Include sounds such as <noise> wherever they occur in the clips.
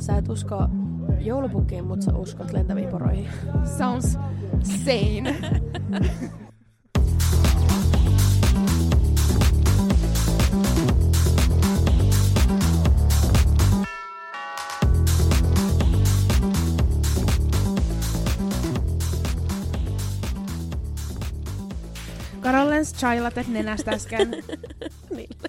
Sä et usko joulupukkiin, mutta sä uskot lentäviin poroihin. Sounds sane. Karollens chailatet nenästä äsken. <laughs> niin.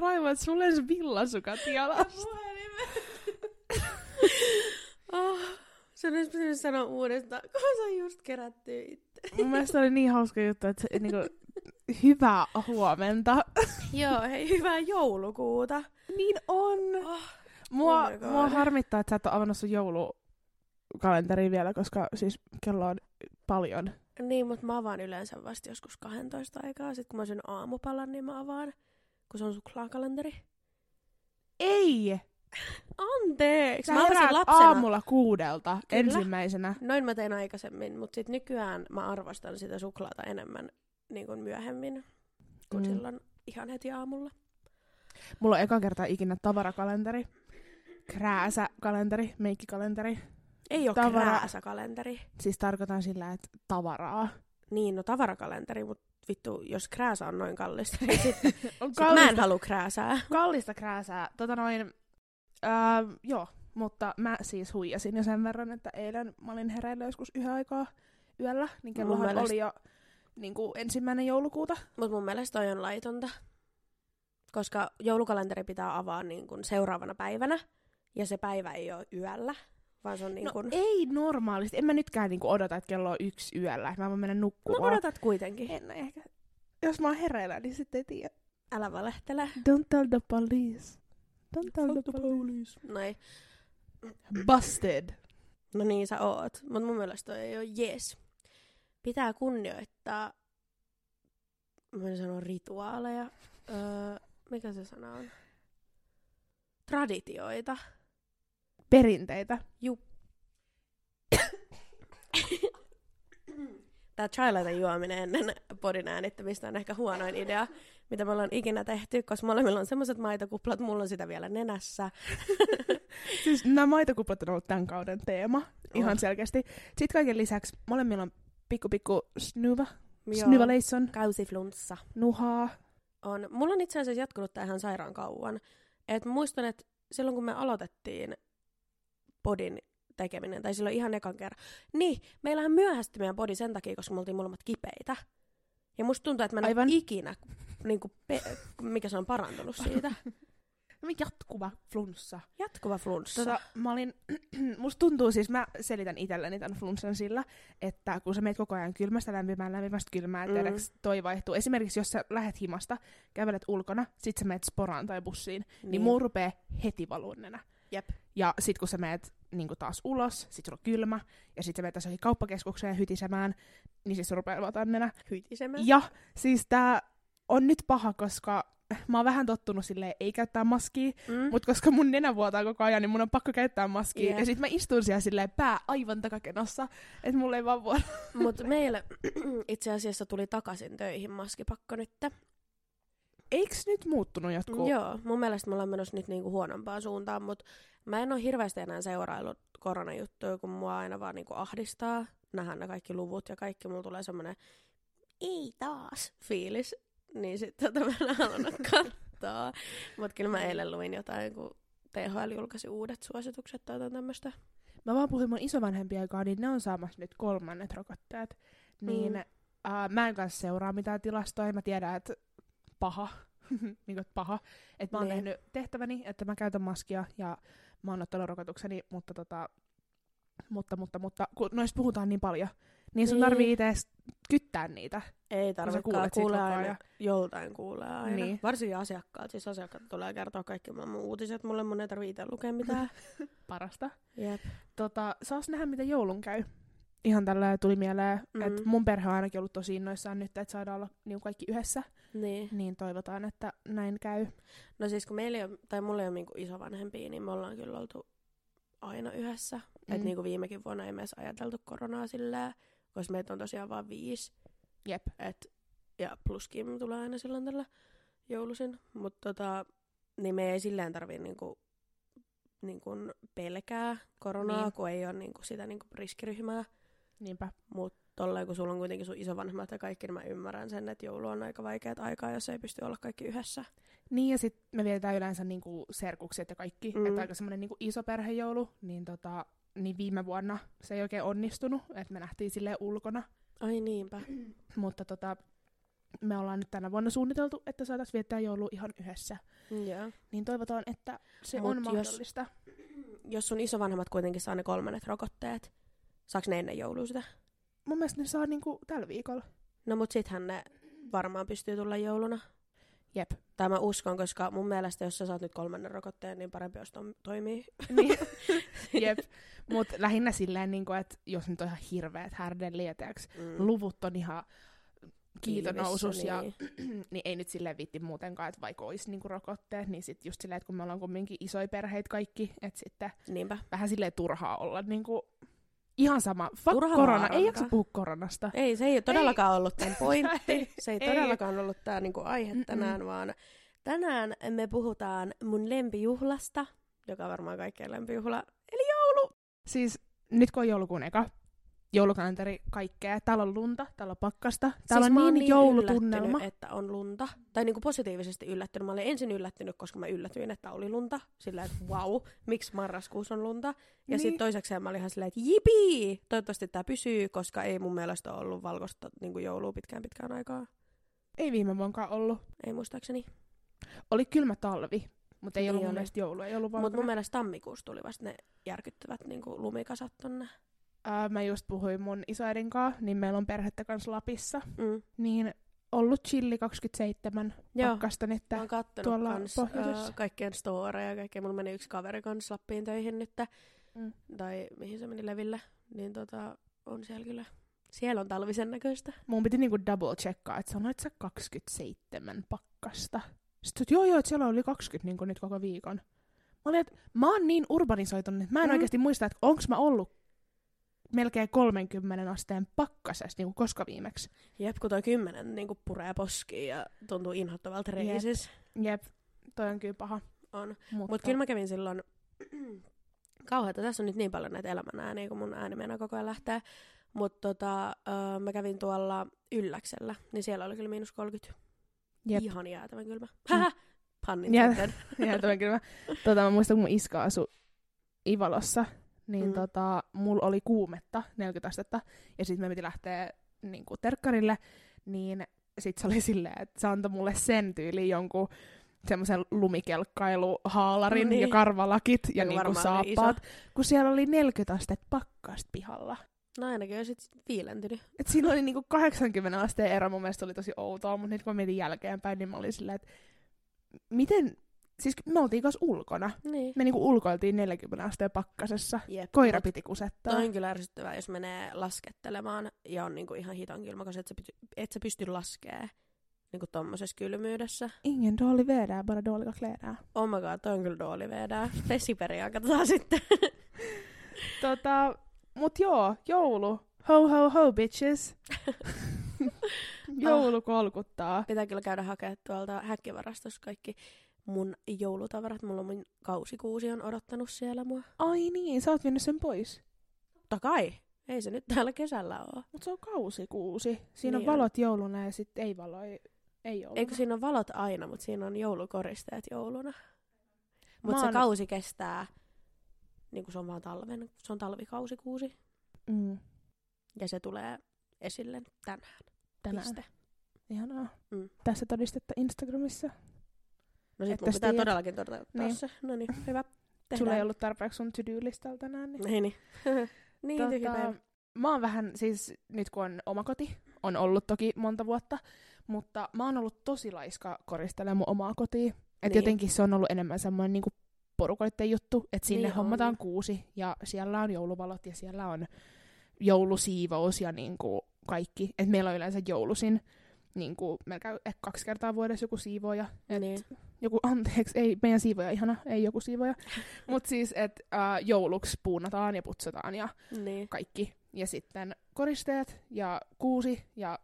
Raivoa, että sulla olisi villasukat jalassa. oh, <laughs> se olisi pitänyt sanoa uudestaan, kun sä just kerätty itse. Mun mielestä oli niin hauska juttu, että se, niinku, hyvää huomenta. Joo, hei, hyvää joulukuuta. Niin on. Oh, Mua, Oh mua harmittaa, että sä et ole avannut sun joulukalenteri vielä, koska siis kello on paljon. niin, mutta mä avaan yleensä vasta joskus 12 aikaa. Sitten kun mä syön aamupalan, niin mä avaan, kun se on suklaakalenteri. Ei! Anteeksi! Sä mä heräät lapsena. aamulla kuudelta Kyllä. ensimmäisenä. Noin mä tein aikaisemmin, mutta sitten nykyään mä arvostan sitä suklaata enemmän niin kuin myöhemmin kuin Mm. silloin ihan heti aamulla. Mulla on eka kertaa ikinä tavarakalenteri, krääsäkalenteri, meikkikalenteri. Ei ole Tavara... krääsäkalenteri. Siis tarkoitan sillä, että tavaraa. Niin, no tavarakalenteri, mutta vittu, jos krääsä on noin kallista, <laughs> niin sitten On sit mä en halua krääsää. <laughs> kallista krääsää. Tota noin, ää, joo, mutta mä siis huijasin jo sen verran, että eilen mä olin hereillä joskus yhden aikaa yöllä, niin kellohan mielestä- oli jo niin kuin ensimmäinen joulukuuta. Mutta mun mielestä toi on laitonta, koska joulukalenteri pitää avaa niin kuin seuraavana päivänä, ja se päivä ei ole yöllä, vaan se on niin No kuin... ei normaalisti. En mä nytkään niinku odota, että kello on yksi yöllä, että mä voin mennä no nukkumaan. odotat kuitenkin. En ehkä. Jos mä oon hereillä, niin sitten ei tiedä. Älä valehtele. Don't tell the police. Don't tell the police. Noin. Busted. No niin sä oot, mutta mun mielestä toi ei ole jees. Pitää kunnioittaa, mä en sano rituaaleja, öö, mikä se sana on? Traditioita. Perinteitä. <coughs> Tää chailaten juominen ennen podin äänittämistä on ehkä huonoin idea, mitä me ollaan ikinä tehty, koska molemmilla on semmoiset maitokuplat, mulla on sitä vielä nenässä. <laughs> Siis nämä maitokuplat on ollut tämän kauden teema. Ihan Oh. selkeästi. Sitten kaiken lisäksi molemmilla on pikku pikku snuva. Joo. Snuvaleisson. Kausiflunssa. Nuhaa. On. Mulla on itse asiassa jatkunut tää ihan sairaan kauan. Et muistan, että silloin kun me aloitettiin podin tekeminen, tai silloin ihan ekan kerran, niin meillähän myöhästyi meidän podi sen takia, koska me oltiin molemmat kipeitä. Ja musta tuntuu, että mä en Aivan. ikinä, niin kuin pe- mikä se on parantunut siitä. Jatkuva flunssa. Jatkuva flunssa. Tota, mä olin, <clears throat> musta tuntuu siis, mä selitän itselleni tämän flunssan sillä, että kun sä meet koko ajan kylmästä lämpimään, lämpimästä kylmään, Mm. tiedäks, toi vaihtuu. Esimerkiksi jos sä lähet himasta, kävelet ulkona, sit sä meet sporaan tai bussiin, niin, niin mulla rupee heti valuun nenä. Jep. Ja sit kun sä meet niin taas ulos, sit sulla on kylmä, ja sit sä meet taas johonkin kauppakeskukseen hytisemään, niin siis sulla rupeaa vataan nenä. Hytisemään. Ja siis tää on nyt paha, koska mä oon vähän tottunut silleen ei käyttää maskia, Mm. mutta koska mun nenä vuotaa koko ajan, niin mun on pakko käyttää maskia. Jep. Ja sit mä istun siellä silleen pää aivan takakenossa, että mulla ei vaan vuoda. Mutta meille <clears throat> itse asiassa tuli takaisin töihin maskipakko nyt. Eiks nyt muuttunut jotkut? Joo, mun mielestä me ollaan menossa nyt niinku huonompaan suuntaan, mutta mä en ole hirveästi enää seuraillut koronajuttuja, kun mua aina vaan niinku ahdistaa. Nähdään ne kaikki luvut ja kaikki, mulla tulee semmonen ei taas fiilis. Niin sitten tota mä en halunnut <laughs> katsoa. Mutta kyllä mä eilen luin jotain, kun THL julkaisi uudet suositukset tai jotain tämmöistä. Mä vaan puhuin mun isovanhempien kanssa, niin ne on saamassa nyt kolmannet rokotteet. Niin Mm. äh, mä en kanssa seuraa mitään tilastoja. Mä tiedän, että paha. <laughs> niin kuin, että paha. Että mä oon Niin. tehnyt tehtäväni, että mä käytän maskia ja mä oon ottanut rokotukseni, mutta tota, mutta, mutta, mutta, kun noista puhutaan niin paljon, niin sun Niin. tarvii itse kyttää niitä. Ei tarvitse kuulet siitä kuulee aina. ajan. Joltain kuulee aina. Niin. Varsinkin asiakkaat. Siis asiakkaat tulee kertoa kaikki maailman uutiset. Mulle mun ei tarvitse itse lukea mitään. <laughs> Parasta. Jep. Tota, saas nähdä, mitä joulun käy. Ihan tällä tuli mieleen, mm. Että mun perhe on ainakin ollut tosi innoissaan nyt, että saadaan olla niin kaikki yhdessä. Niin. Niin toivotaan, että näin käy. No siis kun meillä ei ole, tai mulla ei ole niinku isovanhempia, niin me ollaan kyllä oltu aina yhdessä. Mm. Et niinku viimekin vuonna ei me edes ajateltu koronaa silleen, koska meitä on tosiaan vain viisi. Jep. Et, ja plus Kim tulee aina silloin tällä joulusin. Mutta tota, niin me ei silleen tarvii niinku, niinku pelkää koronaa, Niin. niin. kun ei ole niinku sitä niinku riskiryhmää. Niinpä. Mutta tolleen, kun sulla on kuitenkin sun isovanhemmat ja kaikki, niin mä ymmärrän sen, että joulu on aika vaikeat aikaa, jos ei pysty olla kaikki yhdessä. Niin, ja sitten me vietetään yleensä niinku serkukset ja kaikki. Mm. Että aika semmoinen niinku iso perhejoulu, niin, tota, niin viime vuonna se ei oikein onnistunut, että me nähtiin silleen ulkona. Ai niinpä. <clears throat> Mutta tota, me ollaan nyt tänä vuonna suunniteltu, että saataisiin viettää joulu ihan yhdessä. Joo. Niin toivotaan, että se Mut on jos- mahdollista. <clears throat> Jos sun isovanhemmat kuitenkin saa ne kolmannet rokotteet, saaks ne ennen joulua sitä? Mun mielestä ne saa niinku tällä viikolla. No mut sittenhän ne varmaan pystyy tulla jouluna. Jep. Tai mä uskon, koska mun mielestä jos sä saat nyt kolmannen rokotteen, niin parempi jos tom, toimii. Niin. <laughs> Jep. Mut lähinnä silleen, niinku, että jos nyt on ihan hirveät härdelliä, Mm. luvut on ihan kiitonousus ja Niin. <clears throat> niin ei nyt silleen vitti muutenkaan, että vaikka olisi niinku rokotteet, niin sit just silleen, että kun me ollaan kumminkin isoja perheitä kaikki, että sitten Niinpä. vähän silleen turhaa olla niinku ihan sama. Fuck Turha korona, ei jaksa puhua koronasta. Ei, se ei ole todellakaan ollut tämän <laughs> pointti. Ei. Se ei, Ei. todellakaan ollut tämä niinku aihe Mm-mm. tänään, vaan tänään me puhutaan mun lempijuhlasta, joka on varmaan kaikkien lempijuhla, eli joulu. Siis nyt kun on joulukuun eka, joulukalenteri, kaikkea. Täällä on lunta, täällä on pakkasta. Täällä siis on oon niin, joulutunnelma. että on lunta. Tai niinku positiivisesti yllättynyt. Mä olin ensin yllättynyt, koska mä yllätyin, että oli lunta. Sillä että wow, miksi marraskuussa on lunta. Ja Niin. sitten toisekseen mä olin ihan silleen, että jipii! Toivottavasti tämä pysyy, koska ei mun mielestä ole ollut valkoista niinku joulua pitkään pitkään aikaa. Ei viime vuonkaan ollut. Ei muistaakseni. Oli kylmä talvi, mutta ei Niin ollut mun mielestä joulu, ei ollut Mutta mun mielestä tammikuussa tuli vasta ne järkyttävät niinku lumikasat tonne. Ää, mä just puhuin mun isoäidin kanssa, niin meillä on perhettä kanssa Lapissa. Mm. Niin ollut chilli 27 Joo. pakkasta nyt. Mä oon tuolla kans, pohjoisessa. äh, kaikkien storeja ja kaikkea. Mulla meni yksi kaveri kanssa Lappiin töihin nyt. Mm. Tai mihin se meni leville. Niin tota, on siellä kyllä. Siellä on talvisen näköistä. Mun piti niinku double checkaa, että sanoit sä 27 pakkasta. Sitten että joo joo, että siellä oli 20 niinku nyt koko viikon. Mä olin, että mä oon niin urbanisoitunut, että mä en mm. oikeasti muista, että onks mä ollut melkein 30 asteen pakkasessa niinku koska viimeksi. Jep, kun toi kymmenen niin puree poskiin ja tuntuu inhottavalta reisis. Jep, toi on kyllä paha. On. Mutta Mut kyllä mä kävin silloin, <clears throat> kauheeta, tässä on nyt niin paljon näitä elämän ääniä, kun mun ääni meinaa koko ajan lähtee. Mutta tota, öö, mä kävin tuolla Ylläksellä, niin siellä oli kyllä miinus 30. Jep. Ihan jäätävän kylmä. Mm. Pannin Jep. yeah. <laughs> Ja toi on kyllä mä, tota, mä muistan, kun mun iska asui Ivalossa, niin Mm. tota, mulla oli kuumetta, 40 astetta, ja sitten me piti lähteä niin kuin terkkarille, niin sitten se oli <laughs> silleen, että se antoi mulle sen tyyliin jonkun semmoisen lumikelkkailuhaalarin No niin. ja karvalakit ja niin kuin saappaat, kun siellä oli 40 astetta pakkasta pihalla. No ainakin olisit viilentynyt. Et siinä oli niinku 80 asteen ero, mun mielestä oli tosi outoa, mutta nyt kun mä mietin jälkeenpäin, niin mä olin silleen, että miten, siis me oltiin kanssa ulkona. Niin. Me niinku ulkoiltiin 40 asteen pakkasessa. Jep. Koira piti kusettaa. Toi on kyllä ärsyttävää, jos menee laskettelemaan ja on niinku ihan hiton kylmä, koska et sä, pity, et sä pysty laskee niinku tommosessa kylmyydessä. Ingen dålig väder, bara dåliga kläder. Oh my god, toi on kyllä dooli vedää. Vesiperia katsotaan sitten. <laughs> Tota, mut joo, joulu. Ho ho ho bitches. <laughs> joulu kolkuttaa. Pitää kyllä käydä hakemaan tuolta häkkivarastossa kaikki mun joulutavarat. Mulla on mun kausikuusi on odottanut siellä mua. Ai niin, sä oot vienyt sen pois. Totta kai. Ei se nyt täällä kesällä oo. Mut se on kausikuusi. Siinä Niin on on. valot jouluna ja sit ei valoi. Ei jouluna. Eikö siinä on valot aina, mutta siinä on joulukoristeet jouluna. Mutta se kausi kestää, niin kuin se on vaan talven, se on talvikausikuusi. Mm, Ja se tulee esille tänään. tänään. Piste. Ihanaa. Mm. Tässä todistetta Instagramissa. No sit Että mun pitää tiedät. todellakin toteuttaa Niin. se. No niin, hyvä. Tehdään. Sulla ei ollut tarpeeksi sun to-do-listalla tänään. Niin. Niin, niin. <laughs> niin tota... mä oon vähän, siis nyt kun on oma koti, on ollut toki monta vuotta, mutta mä oon ollut tosi laiska koristelemaan mun omaa kotia. Että Niin. jotenkin se on ollut enemmän semmoinen niinku porukoitten juttu, että sinne Niin hommataan on. kuusi ja siellä on jouluvalot ja siellä on joulusiivous ja niinku kaikki. Et meillä on yleensä joulusin niin kuin melkein ehkä kaksi kertaa vuodessa joku siivoja. Et Niin. joku, anteeksi, ei meidän siivoja ihana, ei joku siivoja. <laughs> Mutta siis, että äh, jouluksi puunataan ja putsataan ja Niin. kaikki. Ja sitten koristeet ja kuusi ja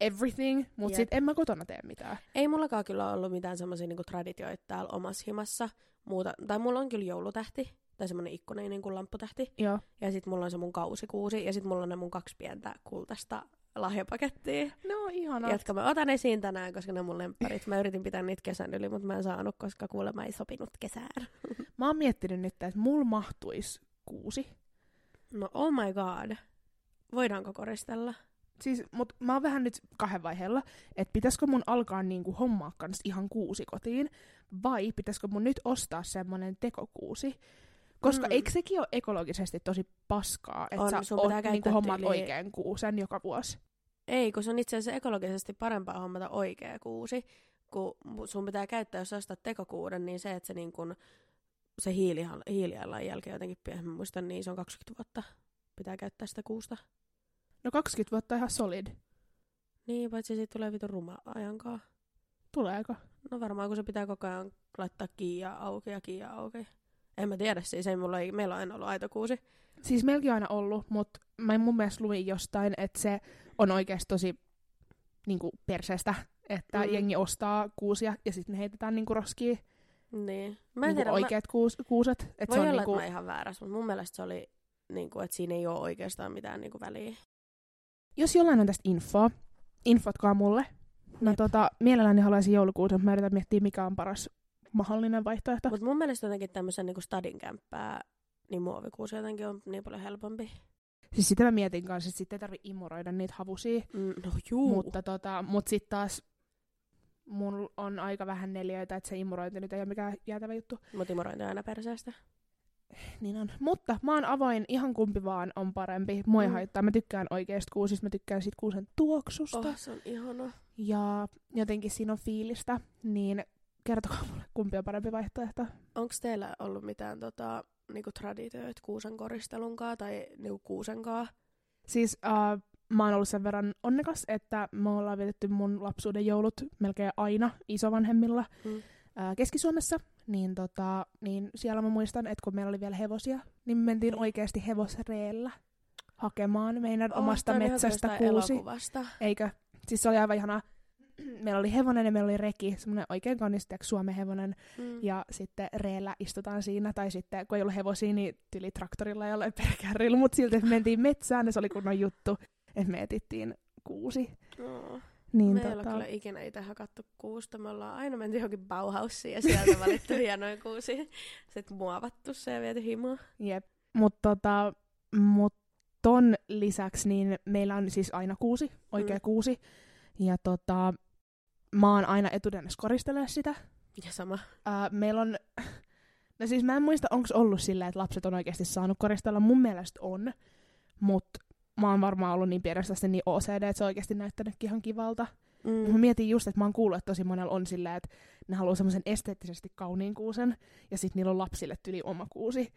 everything. Mutta sitten en mä kotona tee mitään. Ei mullakaan kyllä ollut mitään semmoisia niinku traditioita täällä omassa himassa. Muuta, tai mulla on kyllä joulutähti, tai semmoinen ikkunen niin kuin lampputähti. Joo. Ja sitten mulla on se mun kausikuusi, ja sitten mulla on ne mun kaksi pientä kultaista lahjapakettia, No ihana. no. jotka mä otan esiin tänään, koska ne on mun lempparit. Mä yritin pitää niitä kesän yli, mutta mä en saanut, koska kuulemma ei sopinut kesään. <laughs> Mä oon miettinyt nyt, että mulla mahtuisi kuusi. No oh my god. Voidaanko koristella? Siis, mut mä oon vähän nyt kahden vaiheella, että pitäisikö mun alkaa niinku hommaa kans ihan kuusi kotiin, vai pitäisikö mun nyt ostaa semmonen tekokuusi. Koska Mm. eikö sekin ole ekologisesti tosi paskaa, että On, sä sun oot, pitää niinku käyttää hommaat tyyliin- oikein kuusen joka vuosi. Ei, kun se on itse asiassa ekologisesti parempaa hommata oikea kuusi, kun sun pitää käyttää, jos ostat tekokuuden, niin se, että se, niin kun, se hiili, hiilijalanjälki jotenkin, pie- mä muistan, niin se on 20 vuotta. Pitää käyttää sitä kuusta. No 20 vuotta ihan solid. Niin, paitsi siitä tulee vitun ruma ajankaa. Tuleeko? No varmaan, kun se pitää koko ajan laittaa kiia auki ja kiia auki. En mä tiedä siis, ei mulla ei, meillä on aina ollut aito kuusi. Siis meilläkin on aina ollut, mutta mä mun mielestä luin jostain, että se on oikeasti tosi niinku perseestä, että Mm. jengi ostaa kuusia ja sitten ne heitetään niinku roskiin. Niin. Mä en niinku tiedä, oikeat kuus, kuuset. Et mä, se voi on olla, niinku, että mä ihan väärässä, mutta mun mielestä se oli, niin kuin, että siinä ei ole oikeastaan mitään niin kuin väliä. Jos jollain on tästä infoa, infotkaa mulle. Mä Jep. tota, mielelläni haluaisin joulukuuta, mutta mä yritän miettiä, mikä on paras mahdollinen vaihtoehto. Mutta mun mielestä jotenkin tämmöisen niin stadin kämppää, niin muovikuusi jotenkin on niin paljon helpompi. Siis sitä mä mietin kanssa, että sitten ei tarvi imuroida niitä havusia. Mm, no juu. Mutta tota, mut sitten taas mun on aika vähän neljöitä, että se imurointi nyt ei ole mikään jäätävä juttu. Mut imorointi on aina perseestä. Niin on. Mutta mä oon avoin, ihan kumpi vaan on parempi. Mua ei Mm. haittaa. Mä tykkään oikeasta kuusista, mä tykkään sit kuusen tuoksusta. Oh, se on ihana. Ja jotenkin siinä on fiilistä. Niin kertokaa mulle, kumpi on parempi vaihtoehto. Onko teillä ollut mitään tota, niinku traditioita kuusen koristelunkaa tai niinku kuusenkaa? Siis uh, mä oon ollut sen verran onnekas, että me ollaan vietetty mun lapsuuden joulut melkein aina isovanhemmilla Mm. uh, Keski-Suomessa. Niin, tota, niin siellä mä muistan, että kun meillä oli vielä hevosia, niin me mentiin oikeasti hevosreellä hakemaan meidän omasta on ihan metsästä kuusi. elokuvasta. Eikö? Siis se oli aivan ihanaa. <clears throat> Meillä oli hevonen ja meillä oli reki, semmoinen oikein kaunis Suomen hevonen. Mm. Ja sitten reellä istutaan siinä, tai sitten kun ei ollut hevosia, niin tyli traktorilla ja jollain <laughs> perkärrillä, mutta silti että me mentiin metsään ja se oli kunnon juttu, että me etittiin kuusi. No. Niin, me ei ole tota, kyllä ikinä itse hakattu kuusta. Me ollaan aina menty johonkin Bauhausiin ja sieltä valittu hienoja kuusia. <laughs> Sitten muovattu se ja viety himaa. jep. Mutta tota, mut ton lisäksi niin meillä on siis aina kuusi, oikea mm. kuusi. Ja tota, mä oon aina etudennes koristelee sitä. Ja sama. Uh, meillä on, <laughs> no siis mä en muista, onko ollut sillä, että lapset on oikeasti saanut koristella. Mun mielestä on, mutta mä oon varmaan ollut niin pienestä asti niin OCD, että se on oikeasti näyttänytkin ihan kivalta. Mm. Mä mietin just, että mä oon kuullut, että tosi monella on sillä, että ne haluaa semmoisen esteettisesti kauniin kuusen, ja sitten niillä on lapsille tyli oma kuusi,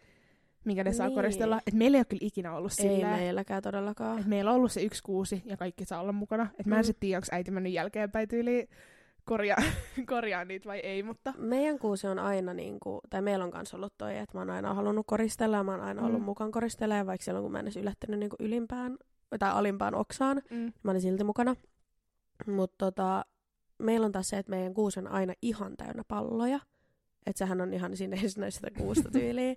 minkä ne saa Niin. koristella. Et meillä ei ole kyllä ikinä ollut Ei sillä, meilläkään todellakaan. että meillä on ollut se yksi kuusi, ja kaikki saa olla mukana. Et mä en Mm. sitten tiedä, onko äiti mennyt jälkeenpäin tyyliin korjaa, <laughs> korjaa niitä vai ei, mutta... Meidän kuusi on aina, niin kuin, tai meillä on kanssa ollut toi, että mä oon aina halunnut koristella ja mä oon aina ollut Mm. mukaan koristella, vaikka silloin kun mä en edes ylättänyt niin ylimpään tai alimpaan oksaan, Mm. mä olin silti mukana. Mutta tota, meillä on taas se, että meidän kuusi on aina ihan täynnä palloja. Että sehän on ihan siinä ei sitä kuusta <laughs> tyyliä.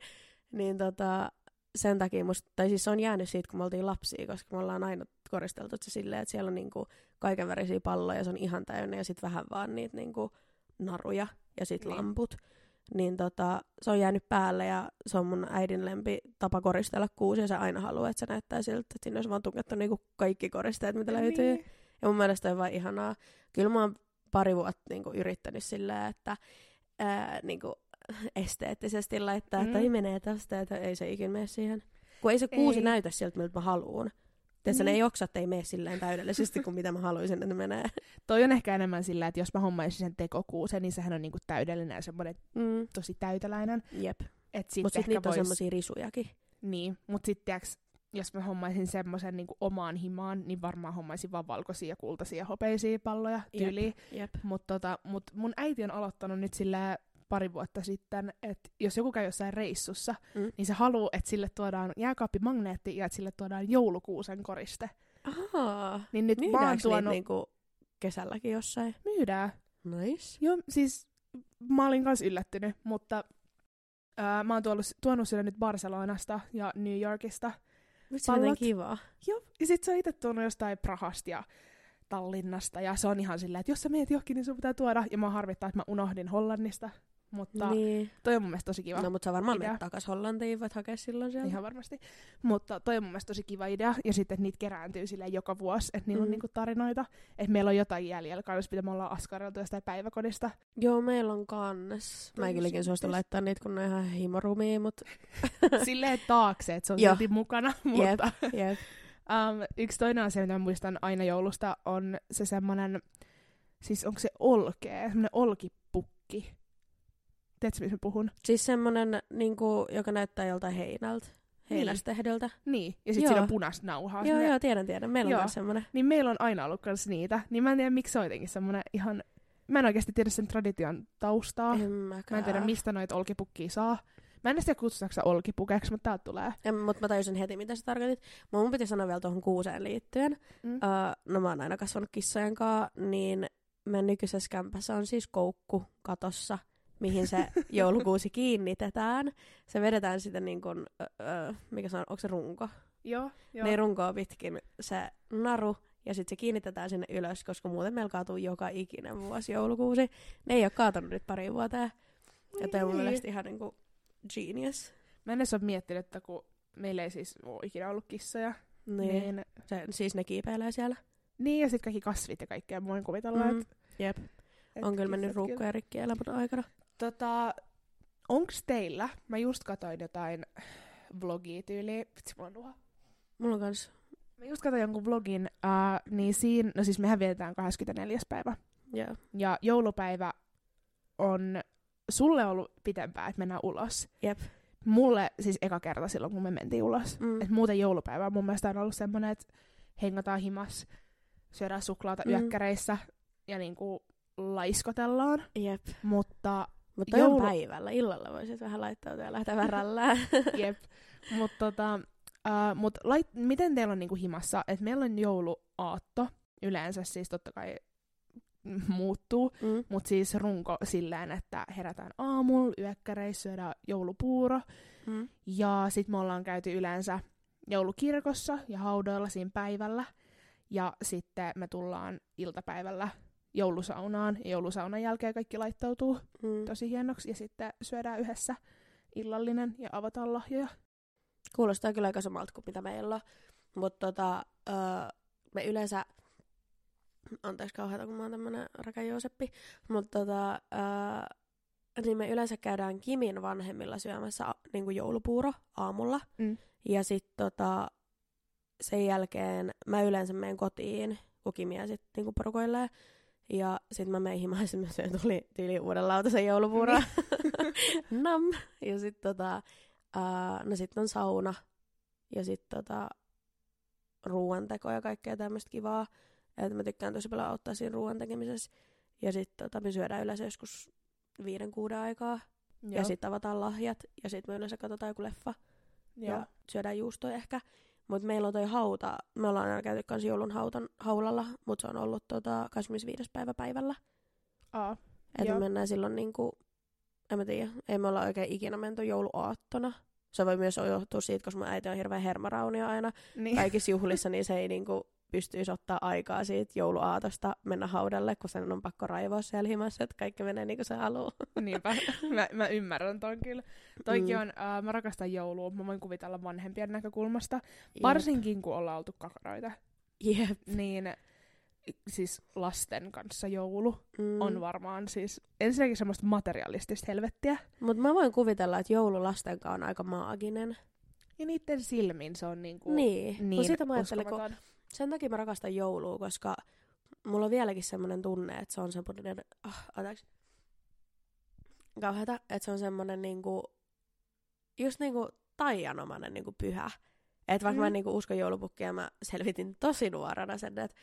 Niin tota, sen takia musta, tai siis se on jäänyt siitä, kun me oltiin lapsia, koska me ollaan aina koristeltu se silleen, että siellä on niinku kaiken värisiä palloja, se on ihan täynnä ja sitten vähän vaan niitä niinku naruja ja sitten Niin. lamput. Niin tota, se on jäänyt päälle ja se on mun äidin lempi tapa koristella kuusi ja se aina haluaa, että se näyttää siltä, että sinne olisi vaan tukettu niinku kaikki koristeet, mitä löytyy. Niin. Ja mun mielestä on vaan ihanaa. Kyllä mä oon pari vuotta niinku yrittänyt silleen, että ää, niinku, esteettisesti laittaa, että Mm. ei menee tästä, että ei se ikinä mene siihen. Kun ei se kuusi Ei. näytä siltä, miltä mä haluun. Tässä Niin. ei oksa, että ei mene silleen täydellisesti kuin mitä mä haluaisin, että ne menee. <laughs> Toi on ehkä enemmän sillä, että jos mä hommaisin sen tekokuusen, niin sehän on niinku täydellinen ja semmoinen Mm. tosi täyteläinen. Jep. Sit Mutta sitten niitä on vois... semmosia risujakin. Niin, mut sit tiiäks, jos mä hommaisin semmoisen niin omaan himaan, niin varmaan hommaisin vaan valkoisia, kultaisia, hopeisia palloja. Jep. Mutta tota, mut mun äiti on aloittanut nyt sillä pari vuotta sitten, että jos joku käy jossain reissussa, Mm. niin se haluaa, että sille tuodaan jääkaappimagneetti ja että sille tuodaan joulukuusen koriste. Ahaa. Niin nyt mä oon Myydäänkö tuonut... niinku kesälläkin jossain? Myydään. Nice. Joo, siis mä olin kanssa yllättynyt, mutta ää, mä oon tuonut, tuonut sille nyt Barcelonasta ja New Yorkista. Vitsi, miten Pallot. kiva. Joo, ja sit se on itse tuonut jostain Prahasta ja Tallinnasta, ja se on ihan silleen, että jos sä meet johonkin, niin sun pitää tuoda. Ja mä harvittaa, että mä unohdin Hollannista, mutta niin. Toi on mun mielestä tosi kiva. No, mutta sä varmaan menet takas Hollantiin, voit hakea silloin sieltä. Ihan varmasti. Mutta toi on mun mielestä tosi kiva idea. Ja sitten, että niitä kerääntyy silleen joka vuosi, että niillä mm. on niinku tarinoita. Että meillä on jotain jäljellä, kans mitä me ollaan askareltu jostain päiväkodista. Joo, meillä on kannes. Mä en kylläkin suostu siistiä. laittaa niitä, kun ne on ihan himorumia, mutta <laughs> silleen taakse, että se on silti mukana. jep, Mutta jep. um, yksi toinen asia, mitä mä muistan aina joulusta, on se semmonen, siis onko se olkea, semmonen olkipukki. Tiedätkö, mistä mä puhun? Siis semmonen, niinku, joka näyttää joltain heinältä. Heinästehdöltä. Niin, ja sitten siinä on punaista nauhaa. Joo, joo, tiedän, tiedän. Meillä on Joo. myös semmonen. Niin meillä on aina ollut kans niitä. Niin mä en tiedä, miksi se on jotenkin semmonen ihan... Mä en oikeasti tiedä sen tradition taustaa. En mäkään. Mä en tiedä, mistä noita olkipukkia saa. Mä en edes tiedä, kutsutaanko se olkipukeksi, mutta täältä tulee. Mutta mä tajusin heti, mitä sä tarkoitit. Mutta mun piti sanoa vielä tuohon kuuseen liittyen. Mm. Uh, no mä oon aina kasvanut kissojen kanssa, niin meidän nykyisessä kämpässä on siis koukku katossa, mihin se <laughs> joulukuusi kiinnitetään. Se vedetään sitten niin kuin, uh, mikä se on, onko se runko? Joo, joo. Ne runkoa pitkin se naru, ja sitten se kiinnitetään sinne ylös, koska muuten meillä kaatuu joka ikinen vuosi joulukuusi. Ne ei ole kaatunut nyt pari vuoteen. Ja toi on mun Niin. mielestä ihan niinku genius. Mä en edes ole miettinyt, että kun meillä ei siis ole ikinä ollut kissoja, Niin. niin, niin, Se, siis ne kiipeilee siellä. niin ja sitten kaikki kasvit ja kaikkea. Voin kuvitella, Mm. että Jep. et On kyllä mennyt kissat ruukkuja rikki elämän aikana. Tota, onks teillä, mä just katsoin jotain vlogia tyyliä, vitsi on nuha. Mulla on kans, Mä just katsoin jonkun vlogin, uh, niin siinä, no siis mehän vietetään 24. päivä. joo. Ja joulupäivä on sulle ollut pitempään, että mennään ulos. Jep. Mulle siis eka kerta silloin, kun me mentiin ulos. Mm. Et muuten joulupäivä on mun mielestä on ollut semmoinen, että hengataan himas, syödään suklaata Mm. mm. yökkäreissä ja niinku laiskotellaan. Jep. Mutta Mutta Joulu- päivällä. Illalla voisit vähän laittaa ja lähteä värällään. <laughs> Jep. Mut tota, uh, mut lait, miten teillä on niinku himassa? Et meillä on jouluaatto. Yleensä siis totta kai muuttuu. mm. Mut siis runko silleen, että herätään aamulla, yökkäreissä, syödään joulupuuro. Mm. Ja sit me ollaan käyty yleensä joulukirkossa ja haudoilla siinä päivällä. Ja sitten me tullaan iltapäivällä joulusaunaan. Ja joulusaunan jälkeen kaikki laittautuu Mm. tosi hienoksi. Ja sitten syödään yhdessä illallinen ja avataan lahjoja. Kuulostaa kyllä aika samalta kuin mitä meillä on. Mutta tota, öö, me yleensä, anteeksi kauheata kun mä oon tämmönen raka Jooseppi, mutta tota, öö, niin me yleensä käydään Kimin vanhemmilla syömässä a- niinku joulupuuro aamulla. Mm. Ja sitten tota, sen jälkeen mä yleensä menen kotiin, kun Kimi jää sit niinku porukoilleen. Ja sit mä menen himaan mä syön tuli tyyli uuden lautasen joulupuuroa. <laughs> Nam. Ja sit tota, ää, no sit on sauna. Ja sit tota, ruoanteko ja kaikkea tämmöistä kivaa. Et mä tykkään tosi paljon auttaa siinä ruoan tekemisessä. Ja sit tota, me syödään yleensä joskus viiden kuuden aikaa. Joo. Ja sit avataan lahjat. Ja sit me yleensä katsotaan joku leffa Joo. ja syödään juustoja ehkä. Mutta meillä on toi hauta, me ollaan aina käyty kans joulun hautan haulalla, mutta se on ollut tota 25. päivä päivällä. Aa. Että me mennään silloin niinku, en mä tiedä, ei me olla oikein ikinä menty jouluaattona. Se voi myös johtua siitä, koska mun äiti on hirveän hermaraunia aina Niin. kaikissa juhlissa, niin se ei niinku pystyisi ottaa aikaa siitä jouluaatosta mennä haudalle, kun sen on pakko raivoa siellä himassa, että kaikki menee niin kuin se haluaa. <laughs> Niinpä. mä, mä ymmärrän ton kyllä. Toikin Mm. on, uh, mä rakastan joulua. Mä voin kuvitella vanhempien näkökulmasta. Varsinkin kun ollaan oltu kakaroita. Jep. Niin siis lasten kanssa joulu Mm. on varmaan siis ensinnäkin semmoista materialistista helvettiä. Mutta mä voin kuvitella, että joulu lasten kanssa on aika maaginen. Ja niiden silmin se on niinku Niin, niin niin kun sitä mä ajattelen, kun. Sen takia mä rakastan joulua, koska mulla on vieläkin semmoinen tunne, että se on semmoinen, ah, anteeksi, kauheata, että se on semmoinen niinku, just niinku taianomainen niinku pyhä. Että vaikka mm. mä en Mm. niinku usko joulupukkia, mä selvitin tosi nuorena sen, että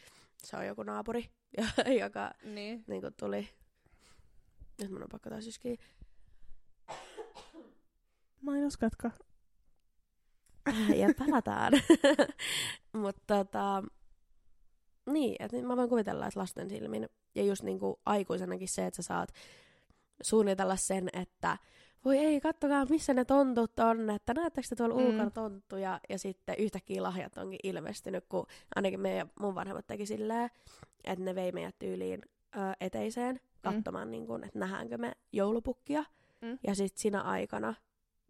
se on joku naapuri, <laughs> joka Niin. niinku tuli. Nyt mun on pakko taas yskiä. Mainoskatko? <laughs> ja palataan. <laughs> Mutta tota, niin, että mä voin kuvitella, että lasten silmin, ja just niinku aikuisenakin se, että sä saat suunnitella sen, että voi ei, kattokaa missä ne tontut on, että näettekö te tuolla Mm. mm. ulkona tonttuja, ja sitten yhtäkkiä lahjat onkin ilmestynyt, kun ainakin meidän, mun vanhemmat teki silleen, että ne vei meidät tyyliin ö, eteiseen katsomaan, mm. niin kun, että nähdäänkö me joulupukkia, Mm. ja sitten siinä aikana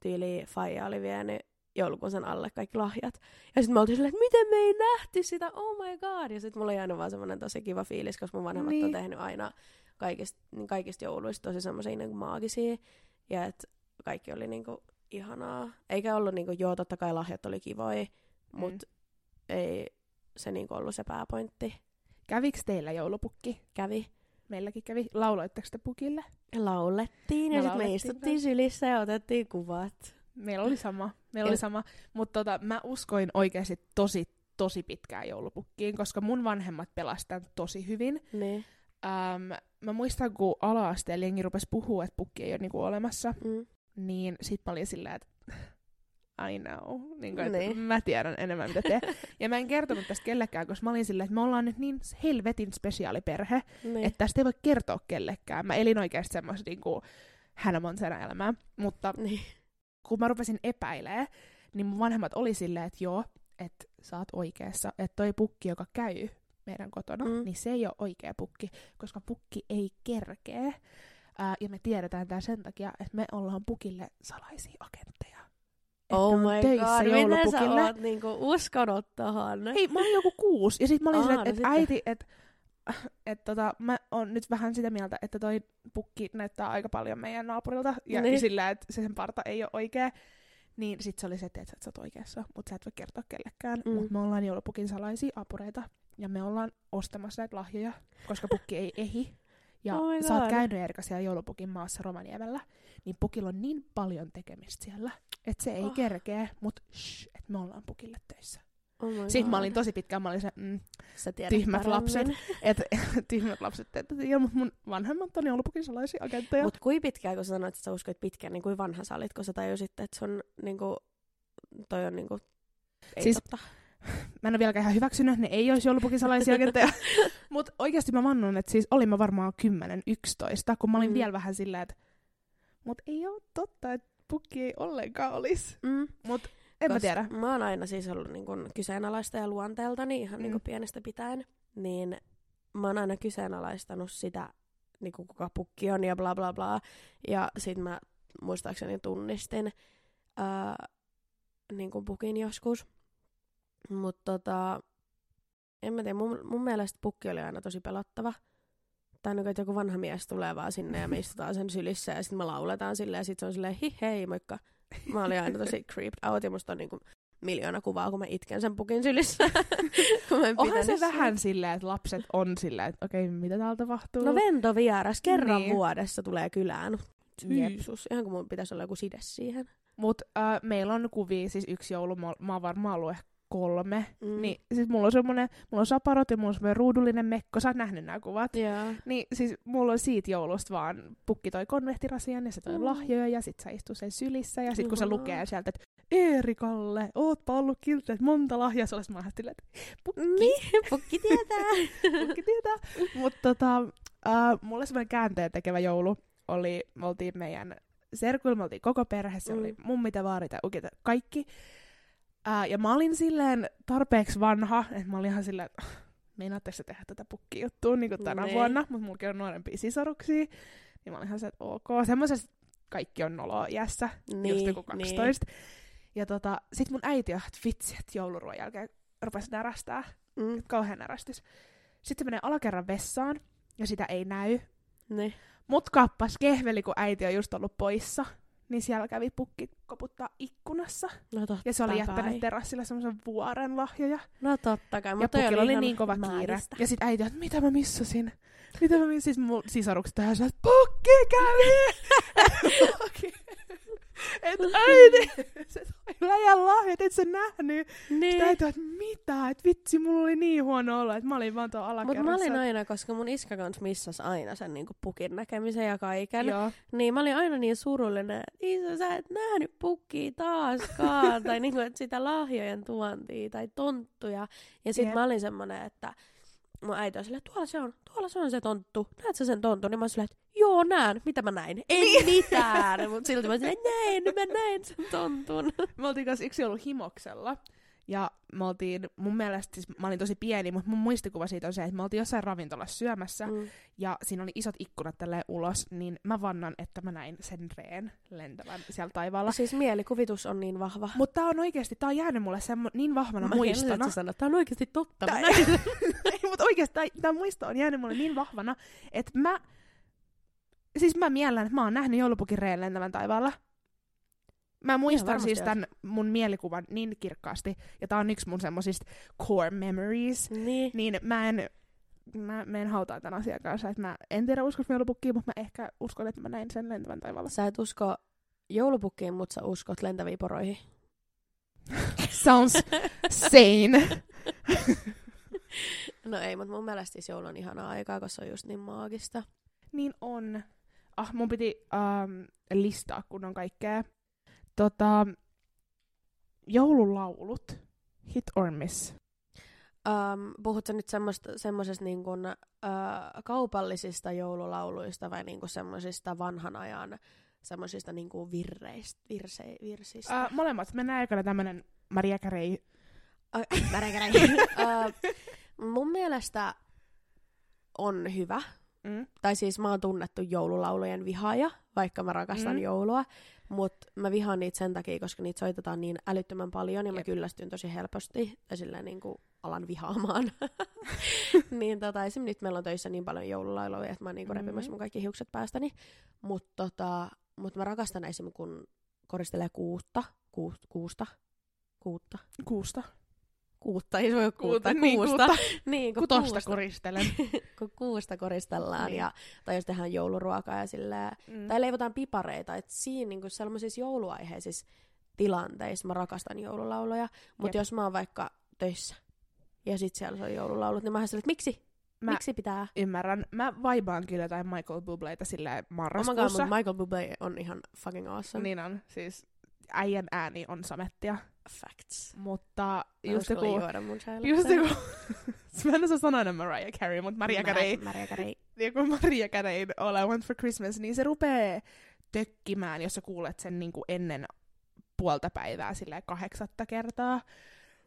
tyyli Faija oli vienyt joulukuun sen alle kaikki lahjat. Ja sitten me oltiin silleen, että miten me ei nähty sitä, oh my god. Ja sitten mulla on jäänyt vaan semmoinen tosi kiva fiilis, koska mun vanhemmat niin. on tehnyt aina kaikista, niin kaikista jouluista tosi semmoisia niin maagisia. Ja että kaikki oli niinku ihanaa. Eikä ollut niinku, joo totta kai lahjat oli kivoja, mutta ei se niinku ollut se pääpointti. Käviks teillä joulupukki? Kävi. Meilläkin kävi. Lauloitteko te pukille? Laulettiin ja sitten me istuttiin sylissä ja otettiin kuvat. Meillä oli sama. Meillä oli sama. Mutta tota, mä uskoin oikeasti tosi, tosi pitkään joulupukkiin, koska mun vanhemmat pelasivat tosi hyvin. Niin. Ähm, mä muistan, kun ala-asteella jengi rupesi puhua, että pukki ei ole niinku olemassa, Mm. niin sit mä olin silleen, että I know. Niin kuin, Niin. mä tiedän enemmän, mitä te. ja mä en kertonut tästä kellekään, koska mä olin silleen, että me ollaan nyt niin helvetin spesiaaliperhe, Niin. että tästä ei voi kertoa kellekään. Mä elin oikeasti semmoista niinku Hannah Montana elämää. Mutta niin. Kun mä rupesin epäilee, niin mun vanhemmat oli silleen, että joo, että sä oot oikeassa, että toi pukki, joka käy meidän kotona, Mm. niin se ei ole oikea pukki, koska pukki ei kerkee. Ää, ja me tiedetään tää sen takia, että me ollaan pukille salaisia agentteja. Oh my god, miten sä oot niinku uskonut tohon? Ei, mä olin joku kuusi. Ja sit mä olin silleen, no että sitten. et äiti, että et tota, mä oon nyt vähän sitä mieltä, että toi pukki näyttää aika paljon meidän naapurilta. Ja Niin. sillä, että se sen parta ei ole oikea. Niin sit se oli se, että et sä oot oikeassa, mutta sä et voi kertoa kellekään. Mm. Mutta me ollaan joulupukin salaisia apureita. Ja me ollaan ostamassa näitä lahjoja, koska pukki ei ehi. Ja Oh sä oot käynyt Erika siellä joulupukin maassa Romaniemellä, niin pukilla on niin paljon tekemistä siellä, että se ei Oh. kerkee, mutta että me ollaan pukille töissä. Oh Sitten mä olin tosi pitkään, mä olin se, mm, Sä tyhmät paremmin. lapset. että <laughs> tyhmät lapset tiedä, mutta mun vanhemmat on joulupukin salaisia agentteja. Mut kui pitkään, kun sä sanoit, että sä uskoit pitkään, niin kuin vanha sä olit, kun sä tajusit, että sun niinku, toi on niinku, ei Siis- totta. <laughs> Mä en ole vieläkään ihan hyväksynyt, että ne ei olisi joulupukin salaisia agentteja. <laughs> mutta oikeasti mä vannon, että siis olin mä varmaan 10-11, kun mä olin Mm. vielä vähän silleen, että mut ei ole totta, että pukki ei ollenkaan olisi. Mm. Mut en mä tiedä. Mä oon aina siis ollut niin kun kyseenalaista ja luonteeltani ihan mm. niin Mm. pienestä pitäen. Niin mä oon aina kyseenalaistanut sitä, niin kuin kuka pukki on ja bla bla bla. Ja sit mä muistaakseni tunnistin ää, niin kuin pukin joskus. Mutta tota, en mä tiedä, mun, mun mielestä pukki oli aina tosi pelottava. Tai niin että joku vanha mies tulee vaan sinne ja me istutaan sen sylissä ja sitten me lauletaan silleen ja sitten se on silleen hi hei moikka. Mä olin aina tosi creeped out ja musta on niinku miljoona kuvaa, kun mä itken sen pukin sylissä. <laughs> kun mä Onhan se sitä. vähän silleen, että lapset on silleen, että okei, mitä täällä tapahtuu? No ventovieras kerran Niin. vuodessa tulee kylään. Jep. Jeesus, ihan kuin mun pitäisi olla joku side siihen. Mut äh, meillä on kuvia, siis yksi joulu, mä, mä oon varmaan ollut ehkä kolme. Mm. Niin siis mulla on semmonen, mulla on saparot ja mulla on semmonen ruudullinen mekko, sä oot nähnyt nämä kuvat. Joo. Niin siis mulla on siitä joulusta vaan pukki toi konvehtirasian ja se toi Mm. lahjoja ja sit sä istuu sen sylissä ja sit kun se lukee sieltä, että Eerikalle, ootpa ollut kiltti, että monta lahjaa, olisi mä että pukki, Niin, pukki tietää. <laughs> pukki tietää. Mutta tota, äh, mulle semmoinen käänteen tekevä joulu oli, me oltiin meidän serkuilla, me oltiin koko perhe, se Mm. oli mummit ja vaarit ja ukit ja kaikki. Äh, ja mä olin silleen tarpeeksi vanha, että mä olin ihan silleen, että meinaatteko sä tehdä tätä pukkijuttua niin kuin tänä Niin. vuonna, mutta mulla on nuorempia sisaruksia, niin mä olin ihan se, että ok, semmoisessa kaikki on noloa iässä, niin, just joku 12. Niin. Ja tota, sit mun äiti on, että vitsi, että jouluruoan jälkeen rupesi närästää, Mm. kauhean närästys. Sitten se menee alakerran vessaan, ja sitä ei näy. Niin. Mut kappas kehveli, kun äiti on just ollut poissa, niin siellä kävi pukki koputtaa ikkunassa. No totta Ja se oli kai. jättänyt terassilla semmoisen vuoren lahjoja. No totta kai, ja pukilla oli ihan niin kova kiire. maagista. Ja sit äiti että mitä mä missasin? Mitä mä missasin? Siis mun sisarukset tähän että pukki kävi! <laughs> <laughs> Et äiti, se toi läjän lahjat, et sä nähnyt. Niin. Sitä että mitä, että vitsi, mulla oli niin huono olla, että mä olin vaan tuolla Mutta alakerrassa. mä olin aina, koska mun iskä kans missas aina sen niinku pukin näkemisen ja kaiken. Joo. Niin mä olin aina niin surullinen, että isä sä et nähnyt pukkia taaskaan. <laughs> tai niinku, että sitä lahjojen tuontia tai tonttuja. Ja sit Jep. mä olin semmonen, että mun äiti on silleen, tuolla se on, tuolla se on se tonttu. Näet sä sen tontun? Niin mä olin silleen, että joo näen, mitä mä näin? En Niin. <laughs> mitään. Mut silti mä olin silleen, näin, mä näin sen tontun. Me oltiin kanssa yksi ollut himoksella. Ja me oltiin, mun mielestä, siis mä olin tosi pieni, mutta mun muistikuva siitä on se, että me oltiin jossain ravintolassa syömässä, Mm. ja siinä oli isot ikkunat tälleen ulos, niin mä vannan, että mä näin sen reen lentävän siellä taivaalla. Siis mielikuvitus on niin vahva. Mutta tää on oikeesti, tää on jäänyt mulle semmo, niin vahvana Mä muistona. sanoa, että tää on oikeasti totta. Mä Tää-. <laughs> Ei, mutta oikeesti tää, tää muisto on jäänyt mulle niin vahvana, että mä... Siis mä miellän, että mä oon nähnyt joulupukin reen lentävän taivaalla. Mä muistan siis tämän mun mielikuvan niin kirkkaasti, ja tää on yksi mun semmosista core memories, Niin. niin mä en, mä menen hautaan tämän asian kanssa, että mä en tiedä uskos joulupukkiin, mutta mä ehkä uskon, että mä näin sen lentävän taivaalla. Sä et usko joulupukkiin, mutta sä uskot lentäviin poroihin. <laughs> Sounds sane. <laughs> No ei, mutta mun mielestä siis joulu on ihanaa aikaa, koska se on just niin maagista. Niin on. Ah, mun piti um, listaa, kun on kaikkea. Tota, joululaulut. Hit or miss. Um, puhutko nyt semmoisesta niin kuin, uh, kaupallisista joululauluista vai niin semmoisista vanhan ajan semmoisista niin kuin virreistä, virse, virsistä? Uh, molemmat. Mennään aikana tämmönen Maria Carey. Ai, värekäri. uh, mun mielestä on hyvä. Mm. Tai siis mä oon tunnettu joululaulujen vihaaja, vaikka mä rakastan Mm. mm. joulua. Mutta mä vihaan niitä sen takia, koska niitä soitetaan niin älyttömän paljon ja mä Jep. kyllästyn tosi helposti. Ja silleen niin kuin alan vihaamaan. <laughs> <laughs> niin tota, esim. nyt meillä on töissä niin paljon joululauluja, että mä oon niin kuin Mhm. repimässä mun kaikki hiukset päästäni. Mutta tota, mut mä rakastan esim. kun koristelee kuutta. Ku, kuusta. Kuutta. Kuusta. Kuutta, ei se voi kuutta. niin, kuusta. kuusta. <laughs> Niin, kun Kutosta kuusta, koristelen. <laughs> kun kuusta koristellaan. Niin. Ja, tai jos tehdään jouluruokaa ja silleen, Mm. tai leivotaan pipareita, että siinä niinku sellaisissa jouluaiheisissa tilanteissa mä rakastan joululauluja, mutta jos mä oon vaikka töissä ja sit siellä on joululaulut, niin mä oon että miksi? Mä Miksi pitää? ymmärrän. Mä vaibaan kyllä jotain Michael Bubléita silleen Oh my god, marraskuussa. mutta Michael Bublé on ihan fucking awesome. Niin on. Siis äijän ääni on samettia. Facts. Mutta just joku... Just joku... <laughs> mä en osaa sanoa enää Mariah Carey, mutta Maria Carey. <laughs> Maria Carey. joku Maria Careyn All I Want for Christmas, niin se rupee tökkimään, jos sä kuulet sen niin kuin ennen puolta päivää silleen kahdeksatta kertaa.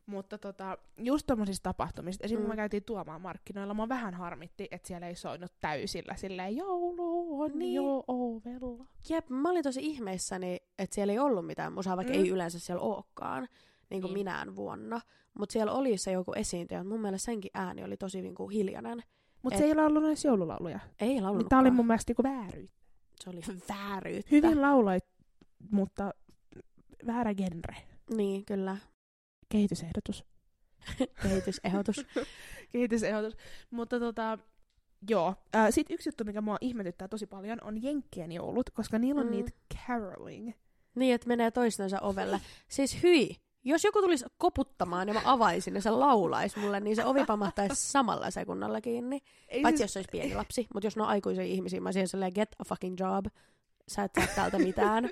Mutta tota, just tommosista tapahtumista, esimerkiksi Mm. kun me käytiin tuomaan markkinoilla, mä vähän harmitti, että siellä ei soinut täysillä silleen joulu on Niin. niin. jo ovella. Jep, mä olin tosi ihmeissäni, että siellä ei ollut mitään musaa, vaikka Mm. ei yleensä siellä olekaan, niin kuin Niin. minään vuonna. Mutta siellä oli se joku esiintyjä, mun mielestä senkin ääni oli tosi niin kuin hiljainen. Mutta Et- se ei ole ollut edes joululauluja. Ei Niin laulunutkaan. tää oli mun mielestä niinku vääryyttä. Se oli <laughs> vääryyttä. Hyvin lauloit, mutta väärä genre. Niin, kyllä. Kehitysehdotus. <laughs> Kehitysehdotus. <laughs> kehitysehdotus. Mutta tota, joo. Äh, Sitten yksi juttu, mikä mua ihmetyttää tosi paljon, on Jenkkien joulut, koska niillä on Mm. niitä caroling. niin, että menee toistensa ovelle. Siis hyi, jos joku tulisi koputtamaan ja mä avaisin ja se laulaisi mulle, niin se ovi pamahtaisi <laughs> samalla sekunnalla kiinni. Ei Paitsi siis, jos se olisi pieni lapsi, mutta jos ne on aikuisia ihmisiä, mä siihen silleen, get a fucking job. Sä et saa täältä mitään.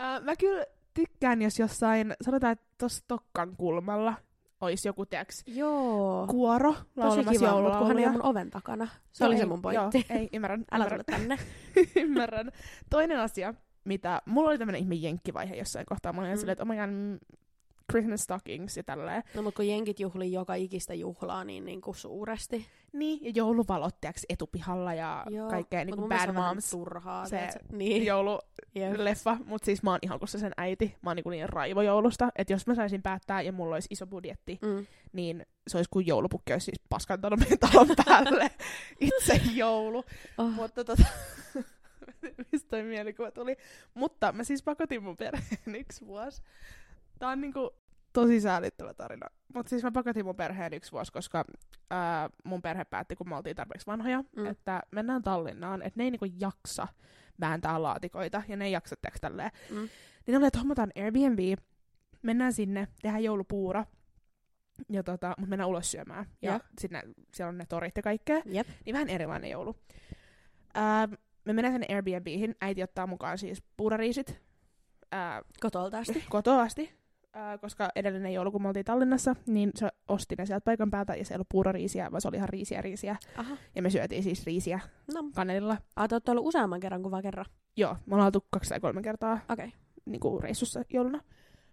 äh, mä kyllä tykkään, jos jossain, sanotaan, että tuossa Tokkan kulmalla olisi joku, tiiäks, Joo. kuoro Tosi laulamassa kiva, mutta kun hän ei ole mun oven takana. Se Joo, oli se ei, mun pointti. Joo, ei, ymmärrän. Älä ymmärrän. tule tänne. <laughs> ymmärrän. Toinen asia, mitä, mulla oli tämmönen ihme jenkkivaihe jossain kohtaa. Mä olin Mm. mm. silleen, että oh my god, mm, Christmas stockings ja tälleen. No mutta kun jenkit juhlii joka ikistä juhlaa niin, niin kuin suuresti. Niin, ja jouluvalot, tiiäks, etupihalla ja Joo, kaikkea niin kuin Bad Moms turhaa. se tiedätkö? niin. joululeffa, mutta siis mä oon ihan kuin se sen äiti. Mä oon niin, niin raivojoulusta, että jos mä saisin päättää ja mulla olisi iso budjetti, Mm. niin se olisi kuin joulupukki olisi siis paskantanut meidän <laughs> talon päälle itse joulu. Oh. Mutta tota, <laughs> mistä toi mielikuva tuli. Mutta mä siis pakotin mun perheen yksi vuosi. Tää on niinku tosi säälittävä tarina. Mutta siis mä pakotin mun perheen yksi vuosi, koska ää, mun perhe päätti, kun me oltiin tarpeeksi vanhoja, Mm. että mennään Tallinnaan, että ne ei niinku jaksa vääntää laatikoita, ja ne ei jaksa tälleen. Mm. Niin ne oli, että hommataan Airbnb, mennään sinne, tehdään joulupuura, ja tota, mut mennään ulos syömään. Ja Joo. sitten siellä on ne torit ja kaikkea. Jep. Niin vähän erilainen joulu. Ää, me mennään sinne Airbnbihin, äiti ottaa mukaan siis puurariisit ää, Kotolta asti. kotoa asti, koska edellinen joulu, kun me oltiin Tallinnassa, niin se osti ne sieltä paikan päältä, ja se ei ollut puurariisiä, vaan se oli ihan riisiä riisiä. Aha. Ja me syötiin siis riisiä No. kanelilla. Ah, te olette ollut useamman kerran kuin vaan kerran. Joo, me ollaan oltu kaksi tai kolme kertaa Okei. Okay. niin kuin reissussa jouluna.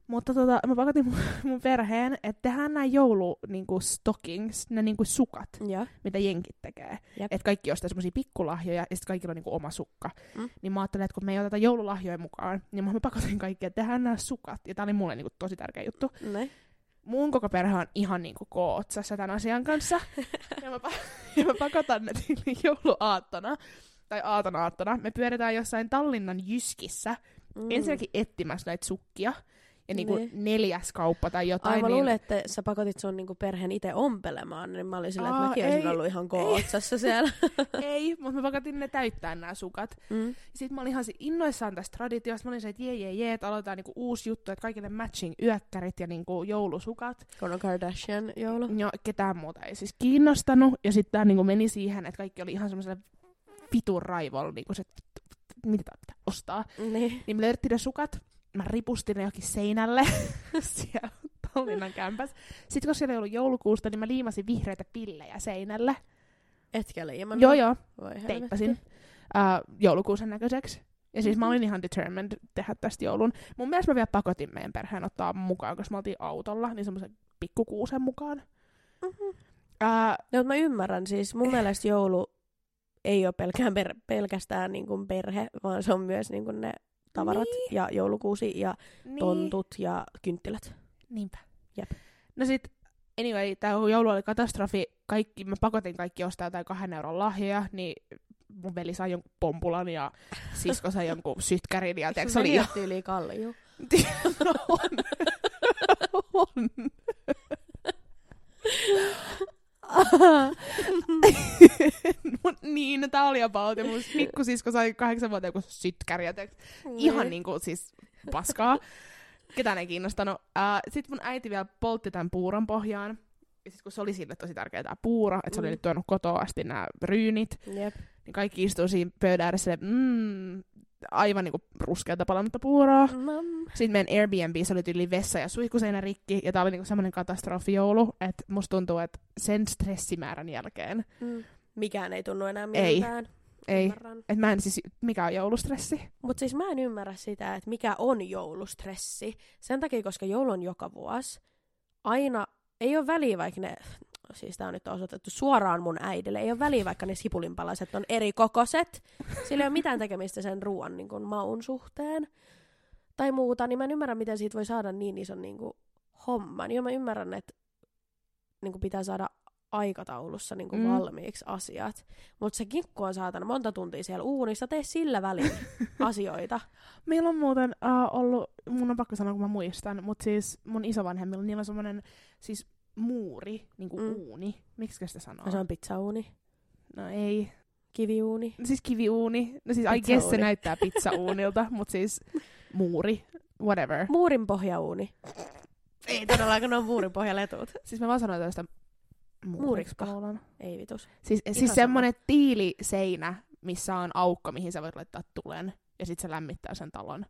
Mutta tota, mä pakotin mun, <laughs> mun perheen, että tehdään nämä joulu niin kuin stockings, ne niin kuin sukat, Joo. mitä jenkit tekee. Että kaikki ostaa semmosia pikkulahjoja ja sitten kaikilla on niin kuin oma sukka. Mm. Niin mä ajattelin, että kun me ei oteta joululahjoja mukaan, niin mä pakotin kaikki, että tehdään nämä sukat. Ja tää oli mulle niin kuin tosi tärkeä juttu. Ne. Mun koko perhe on ihan niin kuin kootsassa tämän asian kanssa. <laughs> ja, mä, <laughs> ja mä pakotan ne tyyliin jouluaattona. Tai aaton aattona. Me pyöritään jossain Tallinnan Jyskissä Mm. ensinnäkin etsimässä näitä sukkia. Ja niinku Niin. neljäs kauppa tai jotain. Ai mä niin... luulen, että sä pakotit sun niinku perheen itse ompelemaan, niin mä olin silleen, että mäkin olisin ei, ollut ihan kootsassa siellä. <laughs> Ei, mutta mä pakotin ne täyttää nämä sukat. mm. Sitten mä olin ihan innoissaan tästä traditiosta. Mä olin se, että jee, jee, jee, että aloitetaan niinku uusi juttu, että kaikille matching yökkärit ja niinku joulusukat. Kono Kardashian joulu. Ja ketään muuta ei siis kiinnostanut. Ja sitten tää niinku meni siihen, että kaikki oli ihan semmoisella vitun raivolla, niinku se, mitä tää pitää ostaa. Niin. Niin me löydettiin ne sukat, mä ripustin ne johonkin seinälle <laughs> siellä Tallinnan kämpäs. Sitten kun siellä ei ollut joulukuusta, niin mä liimasin vihreitä pillejä seinälle. Etkä liimannut. Joo joo, Voi teippasin uh, joulukuusen näköiseksi. Ja siis mä olin ihan determined tehdä tästä joulun. Mun mielestä mä vielä pakotin meidän perheen ottaa mukaan, koska me oltiin autolla, niin semmoisen pikkukuusen mukaan. Mhm. Uh, No, mä ymmärrän, siis mun mielestä joulu ei ole pelkään per, pelkästään niin kuin perhe, vaan se on myös niin kuin ne tavarat Niin. ja joulukuusi ja niin. tontut ja kynttilät. Niinpä. Jep. No sit, anyway, tää joulu oli katastrofi. Kaikki, mä pakotin kaikki ostaa jotain kahden euron lahjoja, niin mun veli sai jonkun pompulan ja sisko sai jonkun sytkärin ja <laughs> se oli jo... yli kallio. <laughs> No on. <laughs> on. <laughs> Niin, no tää oli about. Ja mun pikkusisko sai kahdeksan vuotta joku sytkäriä. tiiäks. Ihan niinku siis paskaa. Ketään ei kiinnostanut. Uh, sitten mun äiti vielä poltti tämän puuron pohjaan. Ja sit kun se oli sille tosi tärkeä tää puuro, että se oli Mm. nyt tuonut kotoa asti nämä ryynit, Jep. niin kaikki istuu siinä pöydän ääressä silleen, mm, aivan niinku ruskeata palannutta puuroa. Mam. Sitten meidän Airbnbissä oli tyyli vessa ja suihkuseinä rikki, ja tää oli niinku semmoinen katastrofijoulu, että musta tuntuu, että sen stressimäärän jälkeen, Mm. Mikään ei tunnu enää Ei. miltään. ei, Ymmärrän. että mä en siis, mikä on joulustressi? Mutta siis mä en ymmärrä sitä, että mikä on joulustressi. Sen takia, koska joulu on joka vuosi. Aina, ei ole väliä vaikka ne, siis tää on nyt osoitettu suoraan mun äidille, ei ole väliä vaikka ne sipulinpalaset on eri kokoset. Sillä ei ole mitään tekemistä sen ruoan niin kuin, maun suhteen. Tai muuta, niin mä en ymmärrä, miten siitä voi saada niin ison niin kuin, homman. Joo, mä ymmärrän, että niin kuin, pitää saada aikataulussa niin kuin, Mm. mm. valmiiksi asiat. Mutta se kinkku on saatana monta tuntia siellä uunissa, tee sillä välin <laughs> asioita. Meillä on muuten uh, ollut, mun on pakko sanoa, kun mä muistan, mutta siis mun isovanhemmilla, niillä on semmoinen siis muuri, niinku Mm. uuni. Miksi sitä sanoo? No, se on pizzauuni, No ei. kiviuuni. Siis kiviuuni. No siis I guess se näyttää pizzauunilta, <laughs> mutta siis muuri. Whatever. Muurin pohjauuni. Ei todellakaan ne on muurin pohjaletut. <laughs> Siis mä vaan sanoin tästä Muuriksko. muuriksko. Ei vitus. Siis, Ihan siis semmonen tiiliseinä, missä on aukko, mihin sä voit laittaa tulen. Ja sit se lämmittää sen talon.